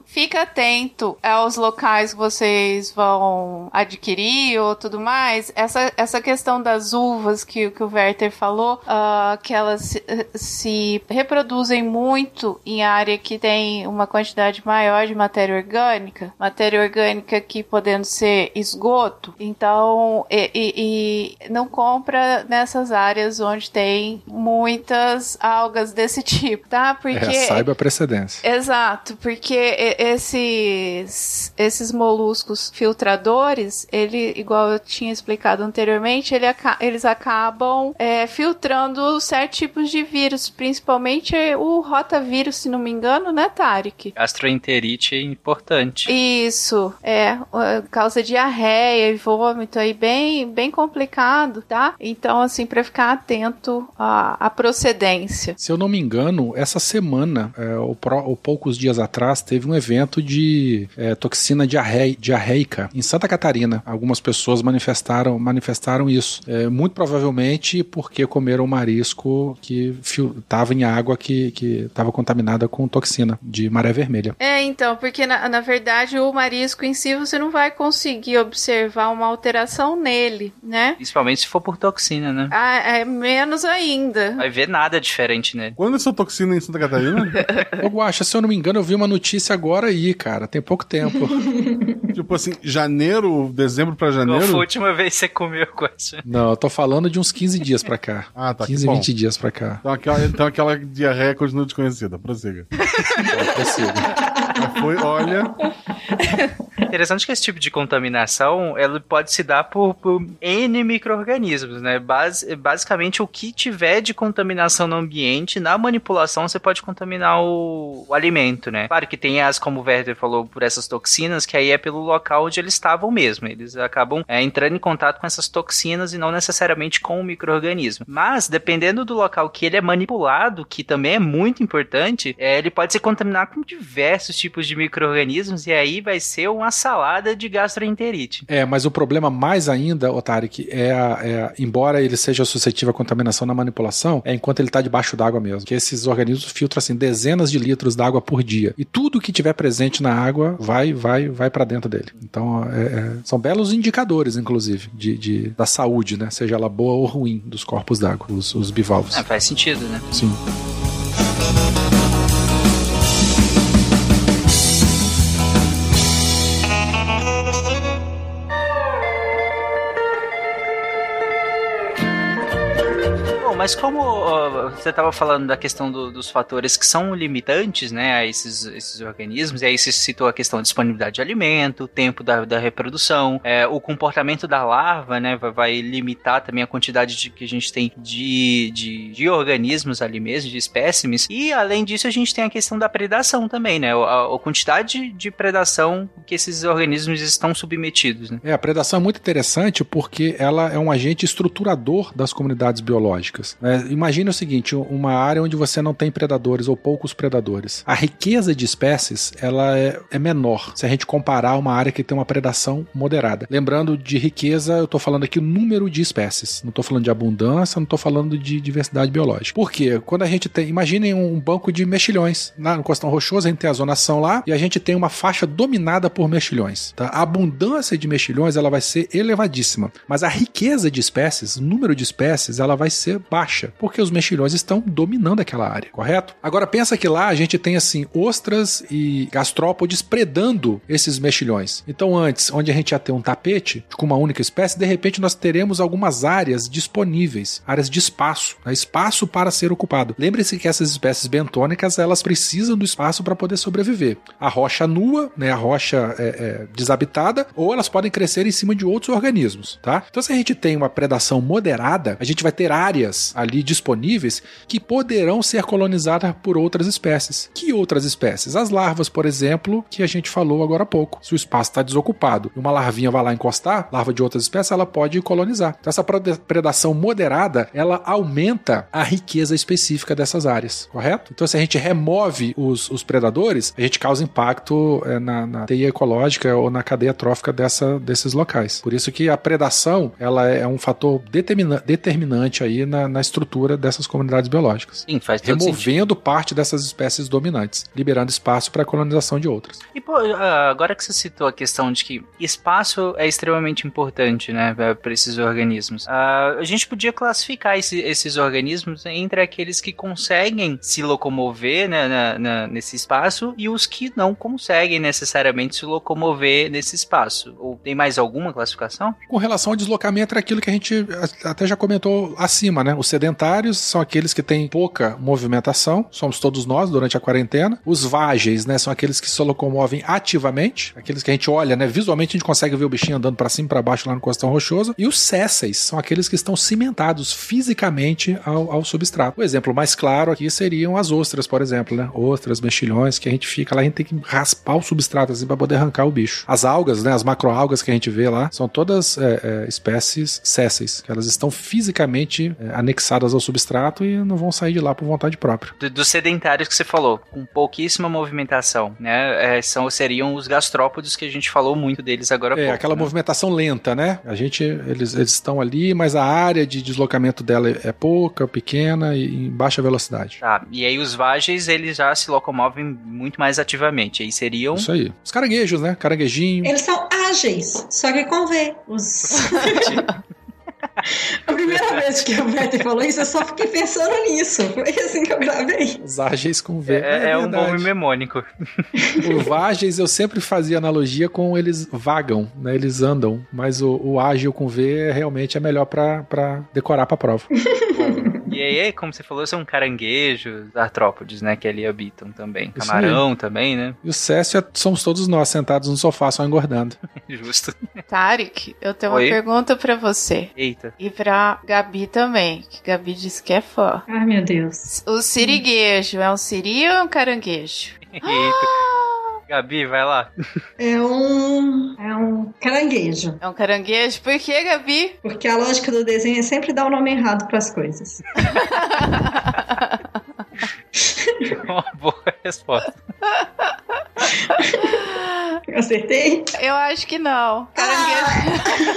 fica atento aos locais que vocês vão adquirir ou tudo mais. Essa, essa questão das uvas que, que o Werther falou, ah, que elas se, se reproduzem muito em área que tem uma quantidade maior de matéria orgânica, matéria orgânica que podendo ser esgoto, então e, e- e não compra nessas áreas onde tem muitas algas desse tipo, tá? Porque É, saiba a precedência. Exato, porque esses esses moluscos filtradores, ele, igual eu tinha explicado anteriormente, ele eles acabam é, filtrando certos tipos de vírus, principalmente o rotavírus, se não me engano, né, Tarek? Gastroenterite é importante. Isso, é, uh, causa diarreia e vômito aí bem, bem complicado, tá? Então, assim, pra ficar atento à, à procedência. Se eu não me engano, essa semana, é, ou, pró- ou poucos dias atrás, teve um evento de é, toxina diarrei- diarreica em Santa Catarina. Algumas pessoas manifestaram, manifestaram isso. É, muito provavelmente porque comeram marisco que estava em água que estava contaminada com toxina de maré vermelha. É, então, porque na, na verdade o marisco em si você não vai conseguir observar uma alteração nele, né? Principalmente se for por toxina, né? Ah, é menos ainda. Vai ver nada diferente nele. Quando essa toxina em Santa Catarina? Ô, Guaxa, se eu não me engano, eu vi uma notícia agora aí, cara. Tem pouco tempo. tipo assim, janeiro, dezembro pra Qual janeiro? foi a última vez que você comeu coisa? Não, eu tô falando de uns 15 dias pra cá. Ah, tá. 15, que bom. 20 dias pra cá. Então aquela, então aquela diarreia continua desconhecida. Prossiga. Prossiga. Foi, olha. Interessante que esse tipo de contaminação ela pode se dar por, por N micro-organismos, né? Basi- basicamente, o que tiver de contaminação no ambiente, na manipulação, você pode contaminar o, o alimento, né? Claro que tem as, como o Werther falou, por essas toxinas, que aí é pelo local onde eles estavam mesmo. Eles acabam é, entrando em contato com essas toxinas e não necessariamente com o micro-organismo. Mas, dependendo do local que ele é manipulado, que também é muito importante, é, ele pode se contaminar com diversos tipos de micro-organismos e aí vai ser uma salada de gastroenterite. É, mas o problema mais ainda, Otarik, é, a- é embora ele seja suscetível à contaminação na manipulação, é enquanto ele está debaixo d'água mesmo. Que esses organismos filtram assim dezenas de litros d'água por dia. E tudo que tiver presente na água vai vai vai para dentro dele. Então, é- é- são belos indicadores, inclusive, de, de- da saúde, né? Seja ela boa ou ruim dos corpos d'água, os, os bivalves. É, faz sentido, né? Sim. Mas como você estava falando da questão do- dos fatores que são limitantes, né, a esses, esses organismos, e aí você citou a questão da disponibilidade de alimento, o tempo da, da reprodução, é, o comportamento da larva, né, vai, vai limitar também a quantidade de, que a gente tem de, de, de organismos ali mesmo, de espécimes, e além disso a gente tem a questão da predação também, né, a, a quantidade de predação que esses organismos estão submetidos, né. É, a predação é muito interessante porque ela é um agente estruturador das comunidades biológicas. Né? imagine o seguinte, uma área onde você não tem predadores ou poucos predadores. A riqueza de espécies ela é, é menor se a gente comparar uma área que tem uma predação moderada. Lembrando de riqueza, eu estou falando aqui o número de espécies. Não estou falando de abundância, não estou falando de diversidade biológica. Por quê? Quando a gente tem, imaginem um banco de mexilhões. Lá no Costão Rochoso a gente tem a zonação lá e a gente tem uma faixa dominada por mexilhões. Tá? A abundância de mexilhões ela vai ser elevadíssima, mas a riqueza de espécies, o número de espécies, ela vai ser baixa, porque os mexilhões estão dominando aquela área, correto? Agora pensa que lá a gente tem assim ostras e gastrópodes predando esses mexilhões. Então antes, onde a gente ia ter um tapete com uma única espécie, de repente nós teremos algumas áreas disponíveis, áreas de espaço, né? espaço para ser ocupado. Lembre-se que essas espécies bentônicas elas precisam do espaço para poder sobreviver. A rocha nua, né, a rocha é, é, desabitada, ou elas podem crescer em cima de outros organismos, tá? Então se a gente tem uma predação moderada, a gente vai ter áreas ali disponíveis que poderão ser colonizadas por outras espécies. Que outras espécies? As larvas, por exemplo, que a gente falou agora há pouco. Se o espaço está desocupado e uma larvinha vai lá encostar, larva de outras espécies, ela pode colonizar. Então, essa predação moderada, ela aumenta a riqueza específica dessas áreas, correto? Então, se a gente remove os, os predadores, a gente causa impacto é, na, na teia ecológica ou na cadeia trófica dessa, desses locais. Por isso que a predação, ela é um fator determina- determinante aí na, na estrutura dessas comunidades biológicas. Sim, faz todo sentido. Removendo parte dessas espécies dominantes, liberando espaço para a colonização de outras. E, pô, ah, agora que você citou a questão de que espaço é extremamente importante, né, para esses organismos, ah, a gente podia classificar esse- esses organismos entre aqueles que conseguem se locomover né, na- na- nesse espaço e os que não conseguem necessariamente se locomover nesse espaço. Ou tem mais alguma classificação? Com relação ao deslocamento, é aquilo que a gente até já comentou acima, né? Os sedentários são aqueles que têm pouca movimentação, somos todos nós durante a quarentena. Os vágeis, né, são aqueles que se locomovem ativamente, aqueles que a gente olha, né, visualmente a gente consegue ver o bichinho andando para cima e para baixo lá no costão rochoso. E os césseis são aqueles que estão cimentados fisicamente ao, ao substrato. O exemplo mais claro aqui seriam as ostras, por exemplo, né? Ostras, mexilhões, que a gente fica lá, a gente tem que raspar o substrato assim para poder arrancar o bicho. As algas, né, as macroalgas que a gente vê lá, são todas é, é, espécies césseis, que elas estão fisicamente é, anexadas ao substrato e não vão sair de lá por vontade própria. Do- dos sedentários que você falou, com pouquíssima movimentação, né? é, são, seriam os gastrópodes que a gente falou muito deles agora há É, pouco. aquela né? movimentação lenta, né? A gente, eles, eles estão ali, mas a área de deslocamento dela é pouca, pequena e em baixa velocidade. Tá, e aí os vagens, eles já se locomovem muito mais ativamente. Aí seriam... Isso aí. Os caranguejos, né? Caranguejinho. Eles são ágeis, só que com V. Os... A primeira vez que o Peter falou isso, eu só fiquei pensando nisso. Foi assim que eu gravei. Os ágeis com V. É, é um verdade. nome memônico. O Vagens eu sempre fazia analogia com eles vagam, né? Eles andam, mas o, o ágil com V é realmente é melhor pra pra decorar pra prova. E aí como você falou, são caranguejos, artrópodes, né? Que ali habitam também. Isso Camarão também, né? E o Cécio é- somos todos nós sentados no sofá só engordando. Justo. Tarek, eu tenho Oi? uma pergunta pra você. Eita. E pra Gabi também, que Gabi disse que é fã. Ai, meu Deus. O siriguejo é um siri ou é um caranguejo? Eita. Gabi, vai lá. É um. É um caranguejo. É um caranguejo? Por que, Gabi? Porque a lógica do desenho é sempre dar o nome errado pras coisas. Uma boa resposta. Acertei? Eu acho que não. Caranguejo.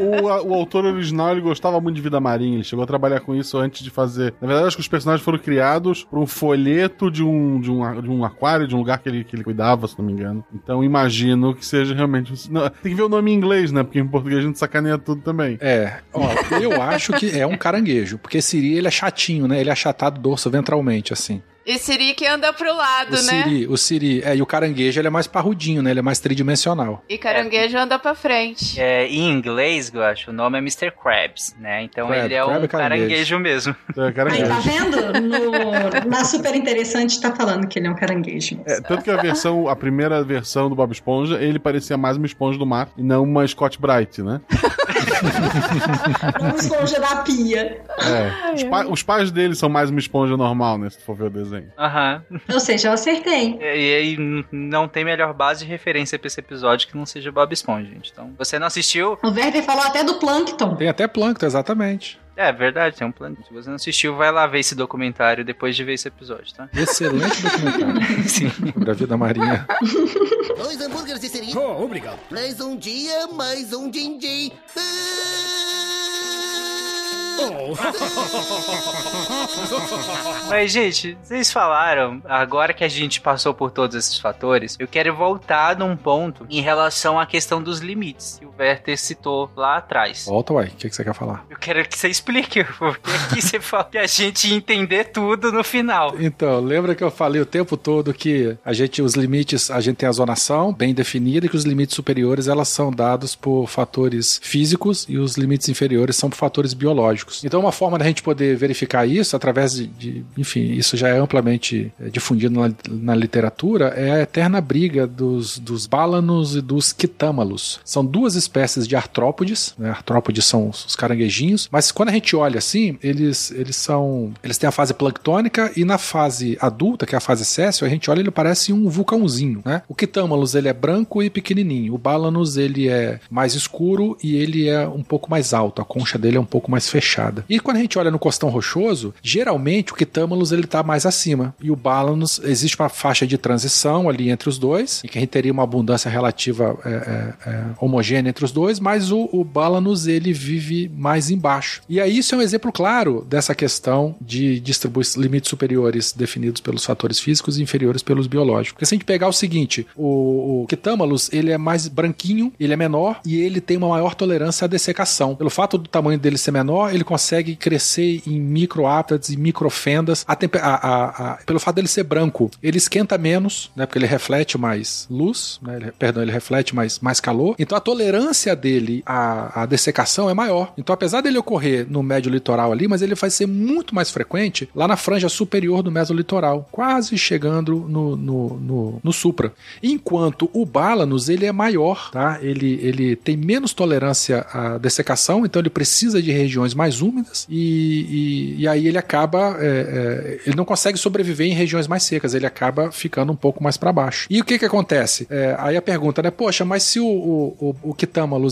O, o autor original ele gostava muito de vida marinha, ele chegou a trabalhar com isso antes de fazer. Na verdade, acho que os personagens foram criados por um folheto de um, de um, de um aquário, de um lugar que ele, que ele cuidava, se não me engano. Então imagino que seja realmente. um- Não, tem que ver o nome em inglês, né? Porque em português a gente sacaneia tudo também. É, ó, eu acho que é um caranguejo, porque Siri ele é chatinho, né? Ele é achatado dorso ventralmente, assim. E siri que anda pro lado, O né? Siri, o Siri, é, e o caranguejo ele é mais parrudinho, né? Ele é mais tridimensional. E caranguejo anda pra frente. É, em inglês, eu acho, o nome é Mr. Krabs, né? Então Crab, ele é crab um é caranguejo. caranguejo mesmo. É, Aí, caranguejo. tá vendo? No- na Super Interessante tá falando que ele é um caranguejo. É, tanto que a versão, a primeira versão do Bob Esponja, ele parecia mais uma esponja do mar e não uma Scott Bright, né? Uma esponja da pia. É. Os, pa- os pais dele são mais uma esponja normal, né? Se tu for ver o desenho. Aham. Ou seja, eu acertei. E e não tem melhor base de referência pra esse episódio que não seja Bob Esponja, gente. Então, você não assistiu? O Werther falou até do Plankton. Tem até plâncton, exatamente. É verdade, tem um plano. Se você não assistiu, vai lá ver esse documentário depois de ver esse episódio, tá? Excelente documentário Sim. sobre a vida marinha. Dois hambúrgueres de siri. Oh, obrigado. Mais um dia, mais um din-din. Mas, gente, vocês falaram, agora que a gente passou por todos esses fatores, eu quero voltar num ponto em relação à questão dos limites que o Werther citou lá atrás. Volta, uai, o que, que você quer falar? Eu quero que você explique, porque aqui você fala que a gente entender tudo no final. Então, lembra que eu falei o tempo todo que a gente, os limites, a gente tem a zonação bem definida e que os limites superiores elas são dados por fatores físicos e os limites inferiores são por fatores biológicos. Então, uma forma da gente poder verificar isso através de, de- enfim, isso já é amplamente eh, difundido na, na literatura, é a eterna briga dos, dos bálanos e dos quitâmalos. São duas espécies de artrópodes, né? Artrópodes são os os caranguejinhos, mas quando a gente olha assim, eles, eles são, eles têm a fase planctônica e na fase adulta, que é a fase céssio, a gente olha ele parece um vulcãozinho, né? O quitâmalos ele é branco e pequenininho, o bálanos ele é mais escuro e ele é um pouco mais alto, a concha dele é um pouco mais fechada. E quando a gente olha no costão rochoso, geralmente o quitâmalos ele tá mais acima e o bálanos existe uma faixa de transição ali entre os dois, em que a gente teria uma abundância relativa é, é, é, homogênea entre os dois, mas o, o bálanos ele vive mais embaixo. E aí isso é um exemplo claro dessa questão de distribuir limites superiores definidos pelos fatores físicos e inferiores pelos biológicos. Porque se a gente pegar o seguinte, o, o ele é mais branquinho, ele é menor e ele tem uma maior tolerância à dessecação. Pelo fato do tamanho dele ser menor, ele consegue crescer em microápides e microfendas. A tempe- a- a- a- pelo fato dele ser branco, ele esquenta menos, né? Porque ele reflete mais luz, né? ele- perdão, ele reflete mais, mais calor. Então a tolerância dele à, à dessecação é maior. Então, apesar dele ocorrer no médio litoral ali, mas ele vai ser muito mais frequente lá na franja superior do mesolitoral, quase chegando no, no, no, no supra. Enquanto o bálanos, ele é maior, tá? Ele, ele tem menos tolerância à dessecação, então ele precisa de regiões mais úmidas e, e, e aí ele acaba, é, é, ele não consegue sobreviver em regiões mais secas, ele acaba ficando um pouco mais para baixo. E o que que acontece? É, aí a pergunta, né? Poxa, mas se o, o, o, o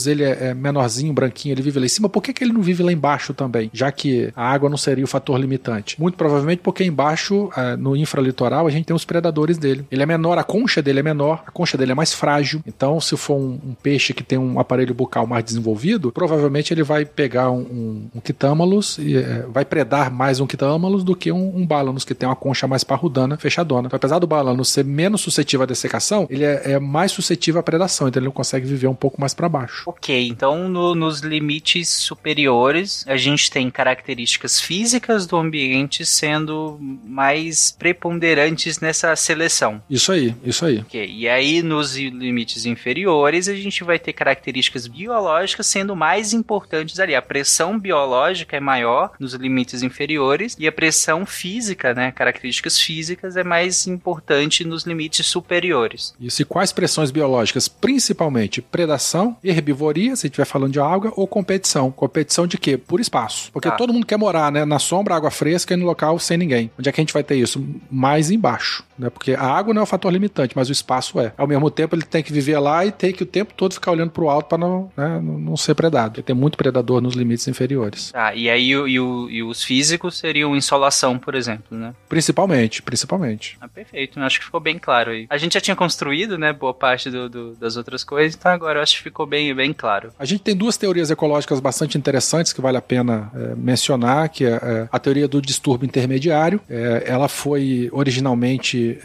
ele é, é menorzinho, branquinho, ele vive lá em cima, por que, que ele não vive lá embaixo também? Já que a água não seria o fator limitante. Muito provavelmente porque embaixo, é, no infralitoral, a gente tem os predadores dele. Ele é menor, a concha dele é menor, a concha dele é mais frágil. Então, se for um, um peixe que tem um aparelho bucal mais desenvolvido, provavelmente ele vai pegar um, um, um quitâmalos e é, vai predar mais um quitâmalos do que um, um bálanos, que tem uma concha mais parrudana, fechadona. Então, apesar do bálanos ser menos suscetível à dessecação, ele é, é mais suscetível à predação, então ele não consegue viver um pouco mais para baixo. Ok, então no- nos limites superiores a gente tem características físicas do ambiente sendo mais preponderantes nessa seleção. Isso aí, isso aí. Ok, e aí nos limites inferiores a gente vai ter características biológicas sendo mais importantes ali. A pressão biológica biológica é maior nos limites inferiores e a pressão física, né, características físicas é mais importante nos limites superiores. Isso e quais pressões biológicas? Principalmente predação, herbivoria, se estiver falando de água, ou competição. Competição de quê? Por espaço. Porque Tá. todo mundo quer morar, né, na sombra, água fresca e no local sem ninguém. Onde é que a gente vai ter isso? Mais embaixo, né? Porque a água não é o fator limitante, mas o espaço é. Ao mesmo tempo, ele tem que viver lá e ter que o tempo todo ficar olhando pro alto para não, né, não não ser predado. Porque tem muito predador nos limites inferiores. Tá, e aí e, o- e os físicos seriam insolação, por exemplo, né? Principalmente, principalmente. Ah, perfeito, eu acho que ficou bem claro aí. A gente já tinha construído, né, boa parte do- do- das outras coisas, então agora eu acho que ficou bem, bem claro. A gente tem duas teorias ecológicas bastante interessantes que vale a pena é, mencionar, que é, é, a teoria do distúrbio intermediário. É, ela foi originalmente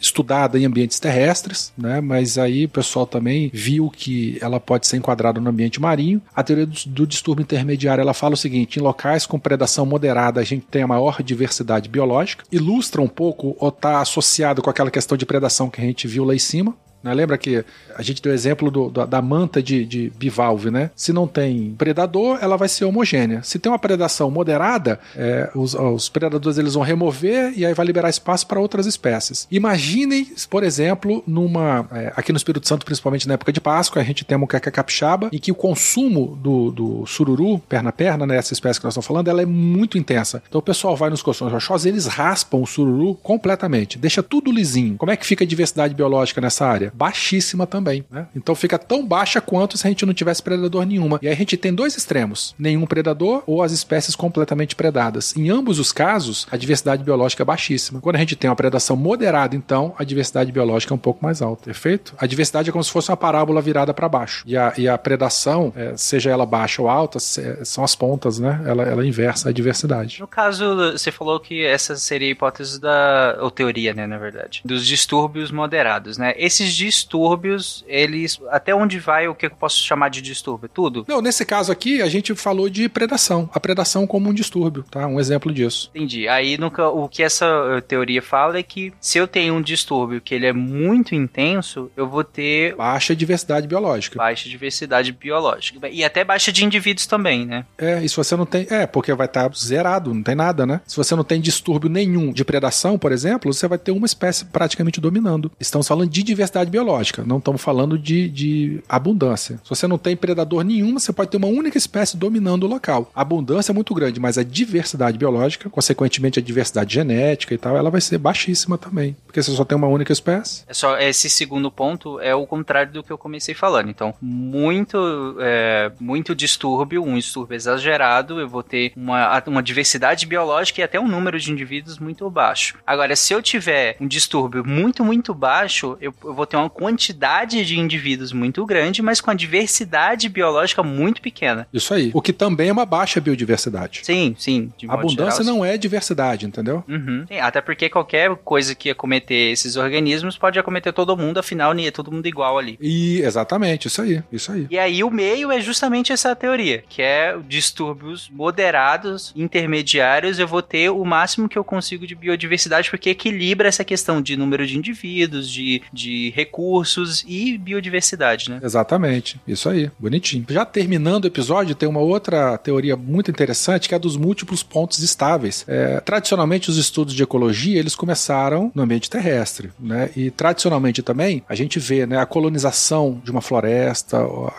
estudada em ambientes terrestres, né? Mas aí o pessoal também viu que ela pode ser enquadrada no ambiente marinho. A teoria do, do distúrbio intermediário ela fala o seguinte: em locais com predação moderada a gente tem a maior diversidade biológica. Ilustra um pouco ou está associado com aquela questão de predação que a gente viu lá em cima. Né? Lembra que a gente deu exemplo do- da, da manta de, de bivalve, né? Se não tem predador, ela vai ser homogênea. Se tem uma predação moderada, é, os, os predadores eles vão remover e aí vai liberar espaço para outras espécies. Imaginem, por exemplo, numa é, aqui no Espírito Santo, principalmente na época de Páscoa, a gente tem a muqueca capixaba, em que o consumo do, do sururu, perna a perna, né, essa espécie que nós estamos falando, ela é muito intensa. Então o pessoal vai nos colchões rochosos, eles raspam o sururu completamente, deixa tudo lisinho. Como é que fica a diversidade biológica nessa área? Baixíssima também, né? Então fica tão baixa quanto se a gente não tivesse predador nenhuma. E aí a gente tem dois extremos: nenhum predador ou as espécies completamente predadas. Em ambos os casos, a diversidade biológica é baixíssima. Quando a gente tem uma predação moderada, então a diversidade biológica é um pouco mais alta, perfeito? A diversidade é como se fosse uma parábola virada para baixo. E a, e a predação, é, seja ela baixa ou alta, se- são as pontas, né? Ela, ela inversa a diversidade. No caso, você falou que essa seria a hipótese da. ou teoria, né, na verdade. Dos distúrbios moderados, né? Esses distúrbios, eles. Até onde vai o que eu posso chamar de distúrbio? Tudo? Não, nesse caso aqui, a gente falou de predação. A predação como um distúrbio, tá? Um exemplo disso. Entendi. Aí no ca- o que essa eh, teoria fala é que se eu tenho um distúrbio que ele é muito intenso, eu vou ter Baixa diversidade biológica. baixa diversidade biológica. E até baixa de indivíduos também, né? É, e se você não tem. É, porque vai estar zerado, não tem nada, né? Se você não tem distúrbio nenhum de predação, por exemplo, você vai ter uma espécie praticamente dominando. Estamos falando de diversidade biológica, não estamos falando de, de abundância. Se você não tem predador nenhum, você pode ter uma única espécie dominando o local. A abundância é muito grande, mas a diversidade biológica, consequentemente a diversidade genética e tal, ela vai ser baixíssima também. Porque você só tem uma única espécie. É só esse segundo ponto é o contrário do que eu comecei falando. Então, muito é, muito distúrbio, um distúrbio exagerado, eu vou ter uma, uma diversidade biológica e até um número de indivíduos muito baixo. Agora, se eu tiver um distúrbio muito, muito baixo, eu, eu vou ter uma quantidade de indivíduos muito grande, mas com a diversidade biológica muito pequena. Isso aí. O que também é uma baixa biodiversidade. Sim, sim. Abundância geral, não é diversidade, entendeu? Uhum. Sim, até porque qualquer coisa que acometer esses organismos pode acometer todo mundo, afinal, é todo mundo igual ali. E exatamente, isso aí, isso aí. E aí o meio é justamente essa teoria, que é distúrbios moderados, intermediários, eu vou ter o máximo que eu consigo de biodiversidade, porque equilibra essa questão de número de indivíduos, de, de recursos e biodiversidade, né? Exatamente, isso aí, bonitinho. Já terminando o episódio, tem uma outra teoria muito interessante que é a dos múltiplos pontos estáveis. É, tradicionalmente, os estudos de ecologia eles começaram no ambiente terrestre, né? E tradicionalmente também a gente vê, né, a colonização de uma floresta, o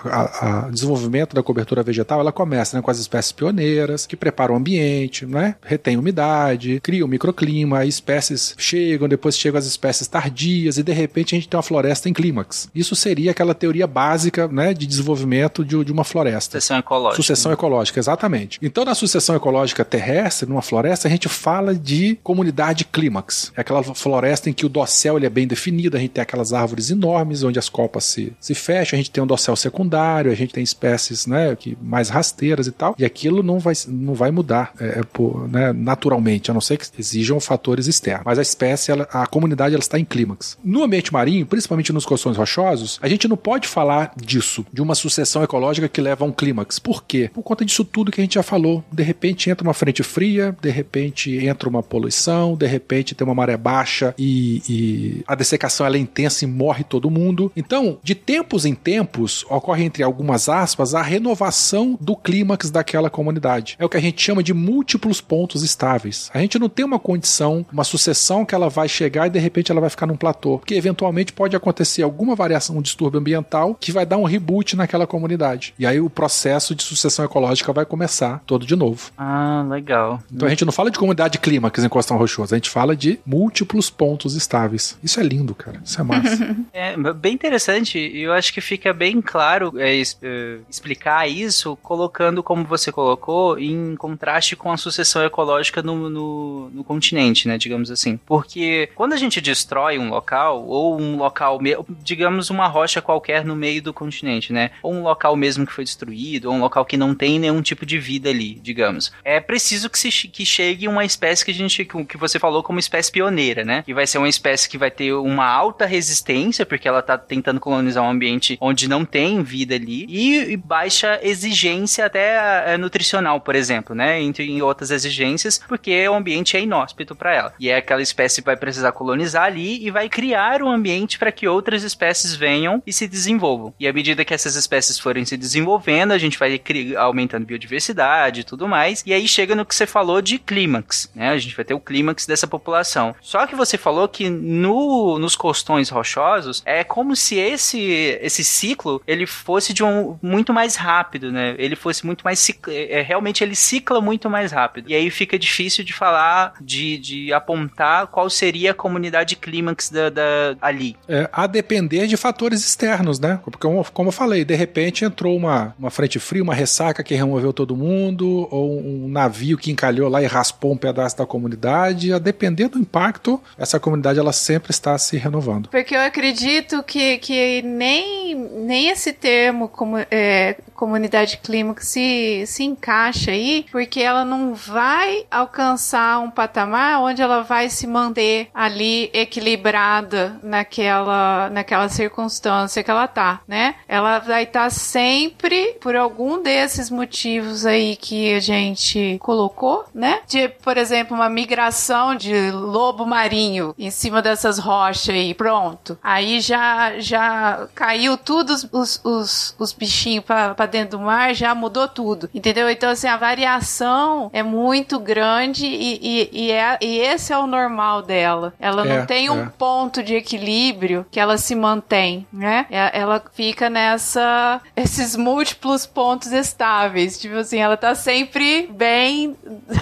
desenvolvimento da cobertura vegetal, ela começa né, com as espécies pioneiras que preparam o ambiente, né? Retém umidade, criam microclima, aí espécies chegam, depois chegam as espécies tardias e de repente a gente tem uma floresta em clímax. Isso seria aquela teoria básica, né, de desenvolvimento de, de uma floresta. Sucessão ecológica. Sucessão ecológica, exatamente. Então, na sucessão ecológica terrestre, numa floresta, a gente fala de comunidade clímax. É aquela floresta em que o dossel ele é bem definido, a gente tem aquelas árvores enormes onde as copas se, se fecham, a gente tem um dossel secundário, a gente tem espécies né, que, mais rasteiras e tal, e aquilo não vai, não vai mudar é, é, por, né, naturalmente, a não ser que exijam fatores externos. Mas a espécie, ela- a comunidade, ela está em clímax. No ambiente marinho, principalmente nos costões rochosos, a gente não pode falar disso, de uma sucessão ecológica que leva a um clímax. Por quê? Por conta disso tudo que a gente já falou. De repente entra uma frente fria, de repente entra uma poluição, de repente tem uma maré baixa e, e a dessecação é intensa e morre todo mundo. Então, de tempos em tempos, ocorre entre algumas aspas a renovação do clímax daquela comunidade. É o que a gente chama de múltiplos pontos estáveis. A gente não tem uma condição, uma sucessão que ela vai chegar e de repente ela vai ficar num platô, porque eventualmente pode acontecer alguma variação, um distúrbio ambiental que vai dar um reboot naquela comunidade. E aí o processo de sucessão ecológica vai começar todo de novo. Ah, legal. Então a gente não fala de comunidade clímax em Costão Rochoso, a gente fala de múltiplos pontos estáveis. Isso é lindo, cara. Isso é massa. É bem interessante e eu acho que fica bem claro é, é, explicar isso colocando, como você colocou, em contraste com a sucessão ecológica no, no, no continente, né? Digamos assim. Porque quando a gente destrói um local, ou um local, me- digamos uma rocha qualquer no meio do continente, né? Ou um local mesmo que foi destruído, ou um local que não tem nenhum tipo de vida ali, digamos. É preciso que, se, que chegue uma espécie que a gente, que você falou como espécie pioneira, né? Que vai ser uma espécie que vai ter uma alta resistência, porque ela tá tentando colonizar um ambiente onde não tem vida ali, e, e baixa exigência até eh, nutricional, por exemplo, né? Entre outras exigências, porque o ambiente é inóspito para ela. E é aquela espécie que vai precisar colonizar ali e vai criar um ambiente para que outras espécies venham e se desenvolvam. E à medida que essas espécies forem se desenvolvendo, a gente vai aumentando biodiversidade e tudo mais. E aí chega no que você falou de clímax, né? A gente vai ter o clímax dessa população. Só que você falou que no, nos costões rochosos é como se esse esse ciclo ele fosse de um muito mais rápido, né? Ele fosse muito mais cic- é, realmente ele cicla muito mais rápido. E aí fica difícil de falar de, de apontar qual seria a comunidade clímax da, da- ali. É, a depender de fatores externos, né? Porque, como, eu falei, de repente entrou uma, uma frente fria, uma ressaca que removeu todo mundo, ou um navio que encalhou lá e raspou um pedaço da comunidade. A depender do impacto, essa comunidade ela sempre está se renovando. Porque eu acredito que, que nem, nem esse termo como, é, comunidade clímax se, se encaixa aí, porque ela não vai alcançar um patamar onde ela vai se manter ali equilibrada naquela, naquela circunstância que ela tá, né? Ela vai estar sempre por algum desses motivos aí que a gente colocou, né? De, por exemplo, uma migração de lobo marinho em cima dessas rochas aí, pronto. Aí já já caiu tudo os, os, os, os bichinhos pra, pra dentro do mar, já mudou tudo, entendeu? Então, assim, a variação é muito grande e, e, e, é, e esse é o normal dela. Ela É, não tem um é. ponto de equilíbrio que ela se mantém, né? É- Ela fica nessa esses múltiplos pontos estáveis, tipo assim, ela tá sempre bem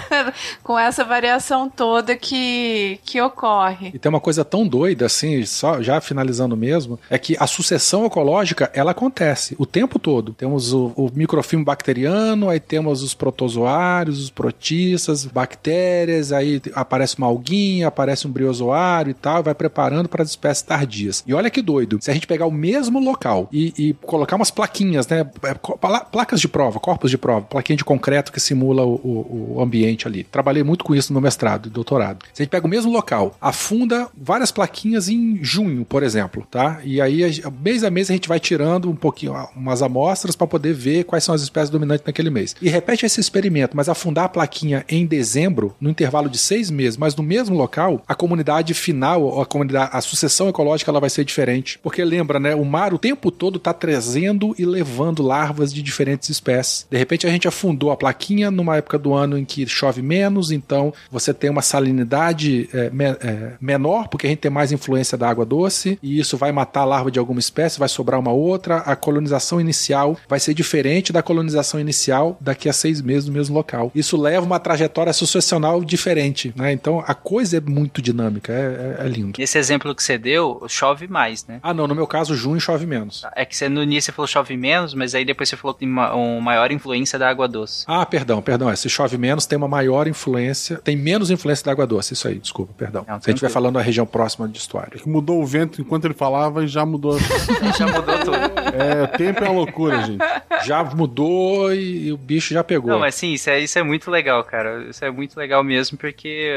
com essa variação toda que que ocorre. E tem uma coisa tão doida assim, só já finalizando mesmo, é que a sucessão ecológica ela acontece o tempo todo. Temos o, o microfilme bacteriano, aí temos os protozoários, os protistas, bactérias, aí aparece uma alguinha, aparece um briozoário e tal, vai preparando para as espécies tardias. E olha que doido, se a gente pegar o mesmo local e, e colocar umas plaquinhas, né, é, placas de prova, corpos de prova, plaquinha de concreto que simula o, o- ambiente ali. Trabalhei muito com isso no meu mestrado e doutorado. Se a gente pega o mesmo local, afunda várias plaquinhas em junho, por exemplo, tá? E aí, mês a mês, a gente vai tirando um pouquinho, umas amostras para poder ver quais são as espécies dominantes naquele mês. E repete esse experimento, mas afundar a plaquinha em dezembro, no intervalo de seis meses, mas no mesmo local, a comunidade final, a comunidade, a sucessão ecológica, ela vai ser diferente. Porque lembra, né? O mar o tempo todo tá trazendo e levando larvas de diferentes espécies. De repente a gente afundou a plaquinha numa época do ano em que chove menos, então você tem uma salinidade é, me- é, menor, porque a gente tem mais influência da água doce, e isso vai matar a larva de alguma espécie, vai sobrar uma outra. A colonização inicial vai ser diferente da colonização inicial daqui a seis meses no mesmo local. Isso leva uma trajetória sucessional diferente, né? Então a coisa é muito dinâmica, é, é- é lindo. Nesse exemplo que você deu, chove mais, né? Ah, não, no meu caso, junho chove menos. É que você, no início você falou chove menos, mas aí depois você falou que tem uma, uma maior influência da água doce. Ah, perdão, perdão. É, se chove menos, tem uma maior influência, tem menos influência da água doce. Isso aí, desculpa, perdão. Não, se a gente estiver tranquilo. falando da região próxima de estuário. Que mudou o vento enquanto ele falava e já mudou. Já mudou tudo. É, o tempo é uma loucura, gente. Já mudou e, o bicho já pegou. Não, mas sim, isso é, isso é muito legal, cara. Isso é muito legal mesmo, porque,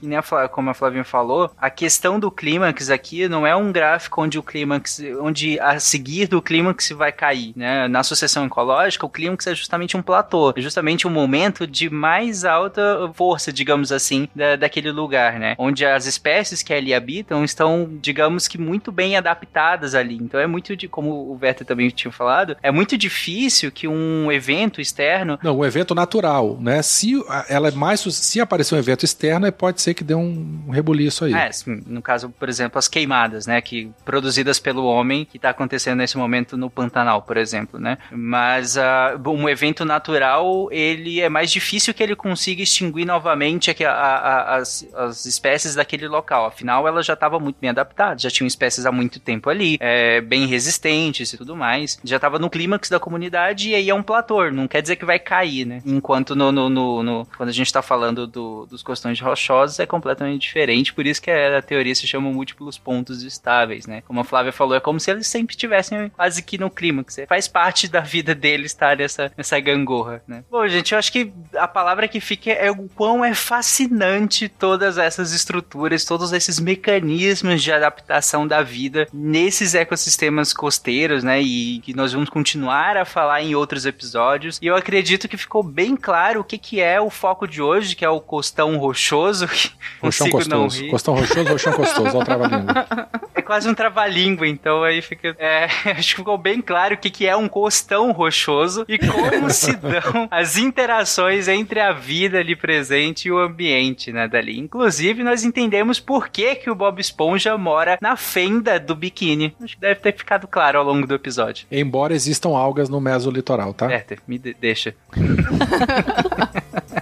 que nem a como a Flavinha falou, a questão do clímax aqui não é um gráfico onde o clímax, onde a seguir do clímax vai cair, né? Na sucessão ecológica, o clímax é justamente um platô, é justamente um momento de mais alta força, digamos assim, da, daquele lugar, né? Onde as espécies que ali habitam estão, digamos que muito bem adaptadas ali. Então é muito de, como o Werther também tinha falado, é muito difícil que um evento externo Não, um evento natural, né? Se a- ela é mais. Se aparecer um evento externo, pode ser que dê um, rebuliço aí. É, sim, no caso, por exemplo, as queimadas, né, que produzidas pelo homem, que está acontecendo nesse momento no Pantanal, por exemplo, né? Mas ah, um evento natural, ele é mais difícil que ele consiga extinguir novamente aqui a- a- as, as espécies daquele local. Afinal, ela já estava muito bem adaptada, já tinham espécies há muito tempo ali, é, bem resistentes e tudo mais. Já estava no clímax da comunidade e aí é um platô, não quer dizer que vai cair, né? Enquanto no, no- no- no- quando a gente está falando do- dos costões rochosos é completamente diferente, por isso que a teoria se chama múltiplos pontos estáveis, né? Como a Flávia falou, é como se eles sempre estivessem quase que no clímax. Faz parte da vida deles estar nessa, nessa gangorra, né? Bom, gente, eu acho que a palavra que fica é o quão é fascinante todas essas estruturas, todos esses mecanismos de adaptação da vida nesses ecossistemas costeiros, né? E que nós vamos continuar a falar em outros episódios. E eu acredito que ficou bem claro o que, que é o foco de hoje, que é o costão rochoso. Rochão rir. Costão rochoso, rochão gostoso. Olha o trava-língua. É quase um trava-língua, então aí fica. É, acho que ficou bem claro o que, que é um costão rochoso e como se dão as interações entre a vida ali presente e o ambiente, né, dali. Inclusive, nós entendemos por que, que o Bob Esponja mora na fenda do biquíni. Acho que deve ter ficado claro ao longo do episódio. Embora existam algas no mesolitoral, tá? É, me de- deixa.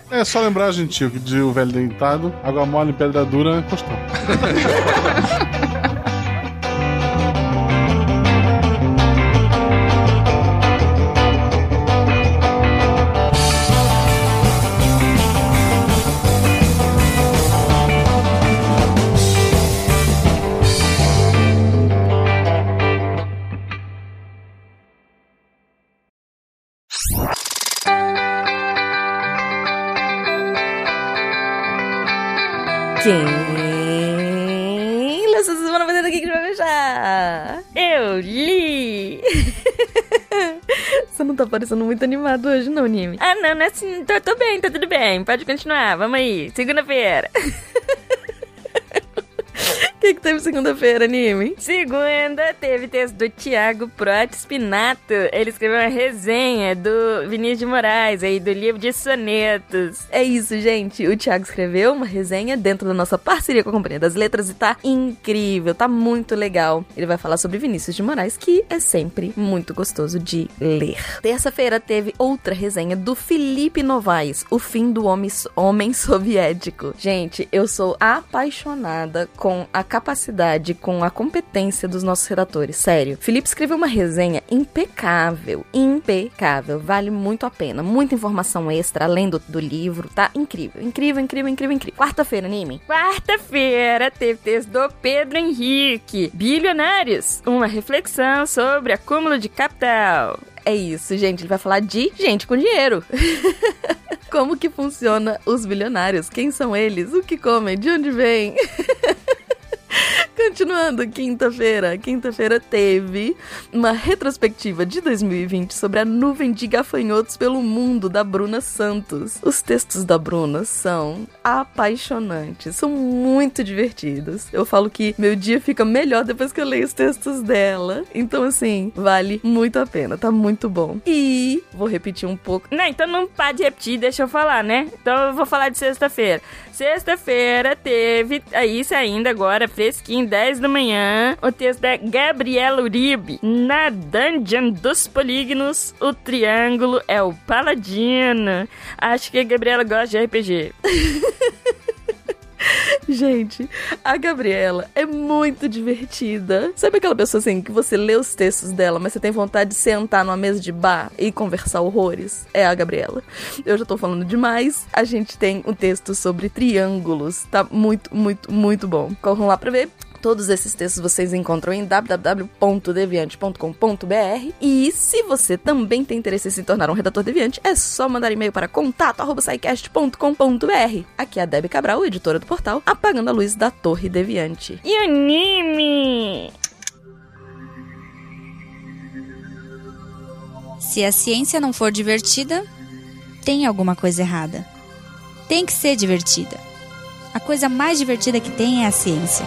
É só lembrar, gentil, que de o velho deitado, água mole, pedra dura, costão. Quem leu essa semana fazendo aqui que vai fechar? Eu li! Você não tá parecendo muito animado hoje, não, Nimi. Ah, não, não é assim. Tô, tô bem, tá tudo bem. Pode continuar, vamos aí. Segunda-feira. Que, que teve segunda-feira, Nimi? Segunda teve texto do Thiago Prot Spinato. Ele escreveu uma resenha do Vinícius de Moraes, aí, do livro de sonetos. É isso, gente. O Thiago escreveu uma resenha dentro da nossa parceria com a Companhia das Letras e tá incrível, tá muito legal. Ele vai falar sobre Vinícius de Moraes, que é sempre muito gostoso de ler. Terça-feira teve outra resenha do Felipe Novaes, O Fim do Homem, homem Soviético. Gente, eu sou apaixonada com a capacidade, com a competência dos nossos redatores. Sério. Felipe escreveu uma resenha impecável. Impecável. Vale muito a pena. Muita informação extra, além do, do livro. Tá incrível. Incrível, incrível, incrível, incrível. Quarta-feira, Nime. Quarta-feira teve texto do Pedro Henrique. Bilionários. Uma reflexão sobre acúmulo de capital. É isso, gente. Ele vai falar de gente com dinheiro. Como que funciona os bilionários? Quem são eles? O que comem? De onde vêm? Continuando, quinta-feira. Quinta-feira teve uma retrospectiva de 2020 sobre a nuvem de gafanhotos pelo mundo da Bruna Santos. Os textos da Bruna são apaixonantes, são muito divertidos. Eu falo que meu dia fica melhor depois que eu leio os textos dela. Então, assim, vale muito a pena, tá muito bom. E vou repetir um pouco. Não, então não pode repetir, deixa eu falar, né? Então eu vou falar de sexta-feira. Sexta-feira teve, aí isso ainda agora, fresquinho, 10 da manhã, o texto da Gabriela Uribe. Na Dungeon dos Polígonos, o triângulo é o paladino. Acho que a Gabriela gosta de RPG. Gente, a Gabriela é muito divertida. Sabe aquela pessoa assim que você lê os textos dela, mas você tem vontade de sentar numa mesa de bar e conversar horrores? É a Gabriela. Eu já tô falando demais. A gente tem um texto sobre triângulos. Tá muito, muito, muito bom. Corram lá pra ver. Todos esses textos vocês encontram em www.deviante.com.br. E se você também tem interesse em se tornar um redator deviante, é só mandar e-mail para contato@saicast.com.br. Aqui é a Debbie Cabral, editora do portal, apagando a luz da Torre Deviante. E anime! Se a ciência não for divertida, tem alguma coisa errada. Tem que ser divertida. A coisa mais divertida que tem é a ciência.